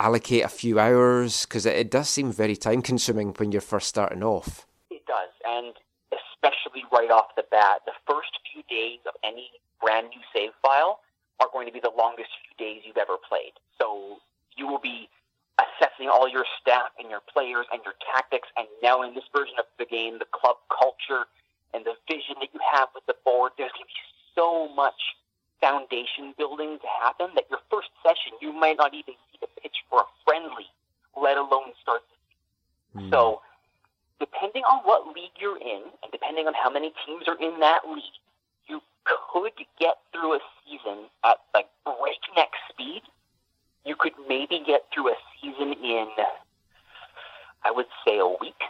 allocate a few hours? Because it, it does seem very time consuming when you're first starting off. It does, and especially right off the bat, the first few days of any brand new save file are going to be the longest few days you've ever played. So you will be assessing all your staff and your players and your tactics, and now in this version of the game, the club culture and the vision that you have with the board. There's going to be so much foundation building to happen that your first session, you might not even see the pitch for a friendly let alone start the season. Hmm. So, depending on what league you're in, and depending on how many teams are in that league, you could get through a season at like breakneck speed. You could maybe get through a season in, I would say, a week.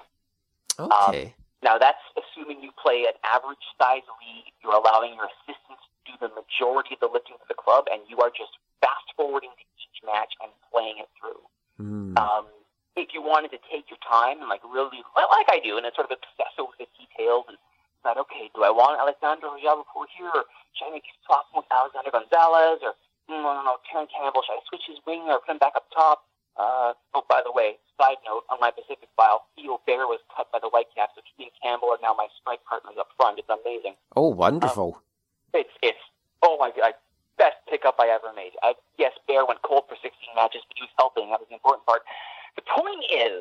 Okay. Now that's assuming you play an average size league. You're allowing your assistants to do the majority of the lifting for the club, and you are just fast forwarding to each match and playing it through. Um, if you wanted to take your time and like really, like I do, and then sort of obsess over the details and decide, okay, do I want Alexander Hojabrpour here, or should I make a swap with Alexander Gonzalez, or mm, no, no, no, Terran Campbell, should I switch his wing or put him back up top? Uh, oh, by the way, side note, on my Pacific file, Theo Bair was cut by the Whitecaps, so he and Campbell are now my strike partners up front. It's amazing. Oh, wonderful. It's, it's, oh my god, best pickup I ever made. I, yes, Bair went cold for 16 matches, but he was helping. That was the important part. The point is,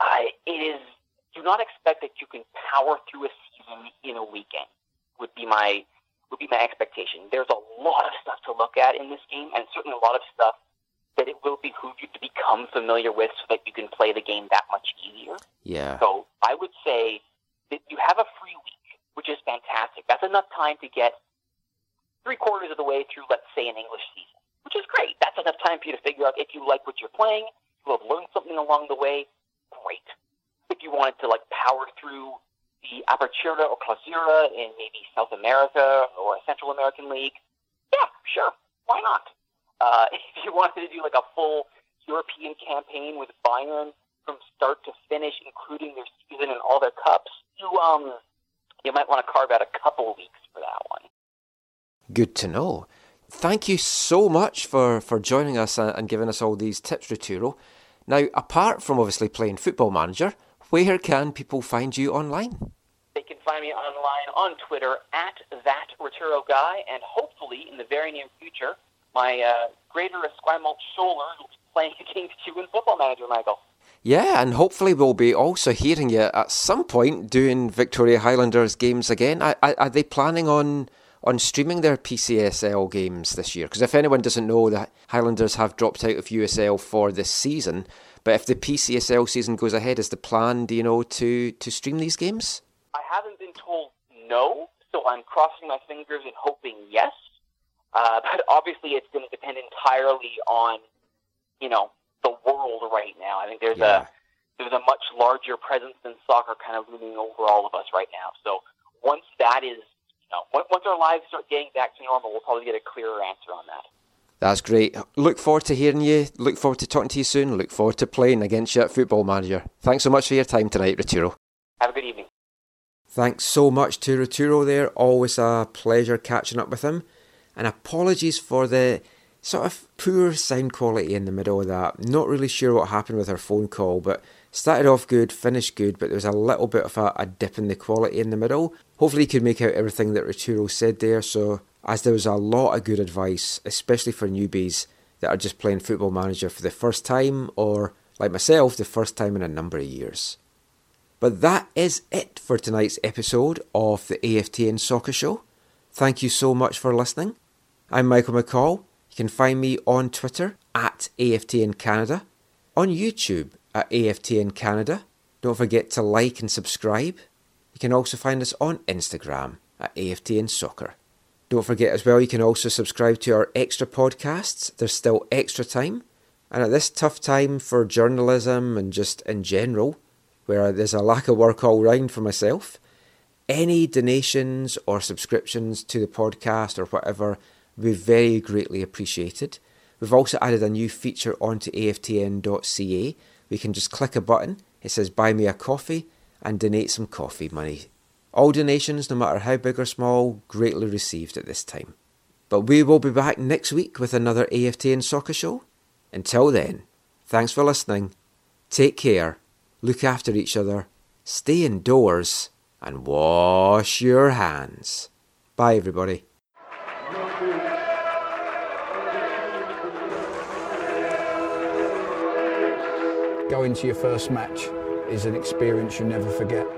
I it is, do not expect that you can power through a season in a weekend, would be my, would be my expectation. There's a lot of stuff to look at in this game, and certainly a lot of stuff that it will behoove you to become familiar with so that you can play the game that much easier. Yeah. So I would say that you have a free week, which is fantastic. That's enough time to get three quarters of the way through, let's say, an English season, which is great. That's enough time for you to figure out if you like what you're playing, you have learned something along the way, great. If you wanted to like power through the Apertura or Clausura in maybe South America or a Central American league, yeah, sure, why not? Uh, if you wanted to do like a full European campaign with Bayern from start to finish, including their season and all their cups, you um, you might want to carve out a couple weeks for that one. Good to know. Thank you so much for, for joining us and, giving us all these tips, Ruturo. Now, apart from obviously playing Football Manager, where can people find you online? They can find me online on Twitter at that Roturo guy, and hopefully in the very near future, my uh, greater Esquimalt shoulder will be playing against you in Football Manager, Michael. Yeah, and hopefully we'll be also hearing you at some point doing Victoria Highlanders games again. Are, are they planning on on streaming their PCSL games this year? Because if anyone doesn't know, the Highlanders have dropped out of USL for this season. But if the PCSL season goes ahead, is the plan, do you know, to, to stream these games? I haven't been told no, so I'm crossing my fingers and hoping yes. Uh, but obviously, it's going to depend entirely on, you know, the world right now. I think there's a there's a much larger presence than soccer kind of looming over all of us right now. So once that is, you know, once our lives start getting back to normal, we'll probably get a clearer answer on that. That's great. Look forward to hearing you. Look forward to talking to you soon. Look forward to playing against you at Football Manager. Thanks so much for your time tonight, Roturo. Have a good evening. Thanks so much to Roturo there. Always a pleasure catching up with him. And apologies for the sort of poor sound quality in the middle of that. Not really sure what happened with our phone call, but started off good, finished good, but there was a little bit of a, a dip in the quality in the middle. Hopefully, you could make out everything that Roturo said there. So, as there was a lot of good advice, especially for newbies that are just playing Football Manager for the first time, or like myself, the first time in a number of years. But that is it for tonight's episode of the AFTN Soccer Show. Thank you so much for listening. I'm Michael McColl. You can find me on Twitter at AFTN Canada, on YouTube at AFTN Canada. Don't forget to like and subscribe. You can also find us on Instagram at AFTN Soccer. Don't forget as well, you can also subscribe to our extra podcasts. There's still extra time. And at this tough time for journalism and just in general, where there's a lack of work all round for myself, any donations or subscriptions to the podcast or whatever would be very greatly appreciated. We've also added a new feature onto aftn.ca. We can just click a button, it says buy me a coffee, and donate some coffee money. All donations, no matter how big or small, greatly received at this time. But we will be back next week with another AFTN soccer show. Until then, thanks for listening. Take care, look after each other, stay indoors, and wash your hands. Bye, everybody. Going to your first match is an experience you never forget.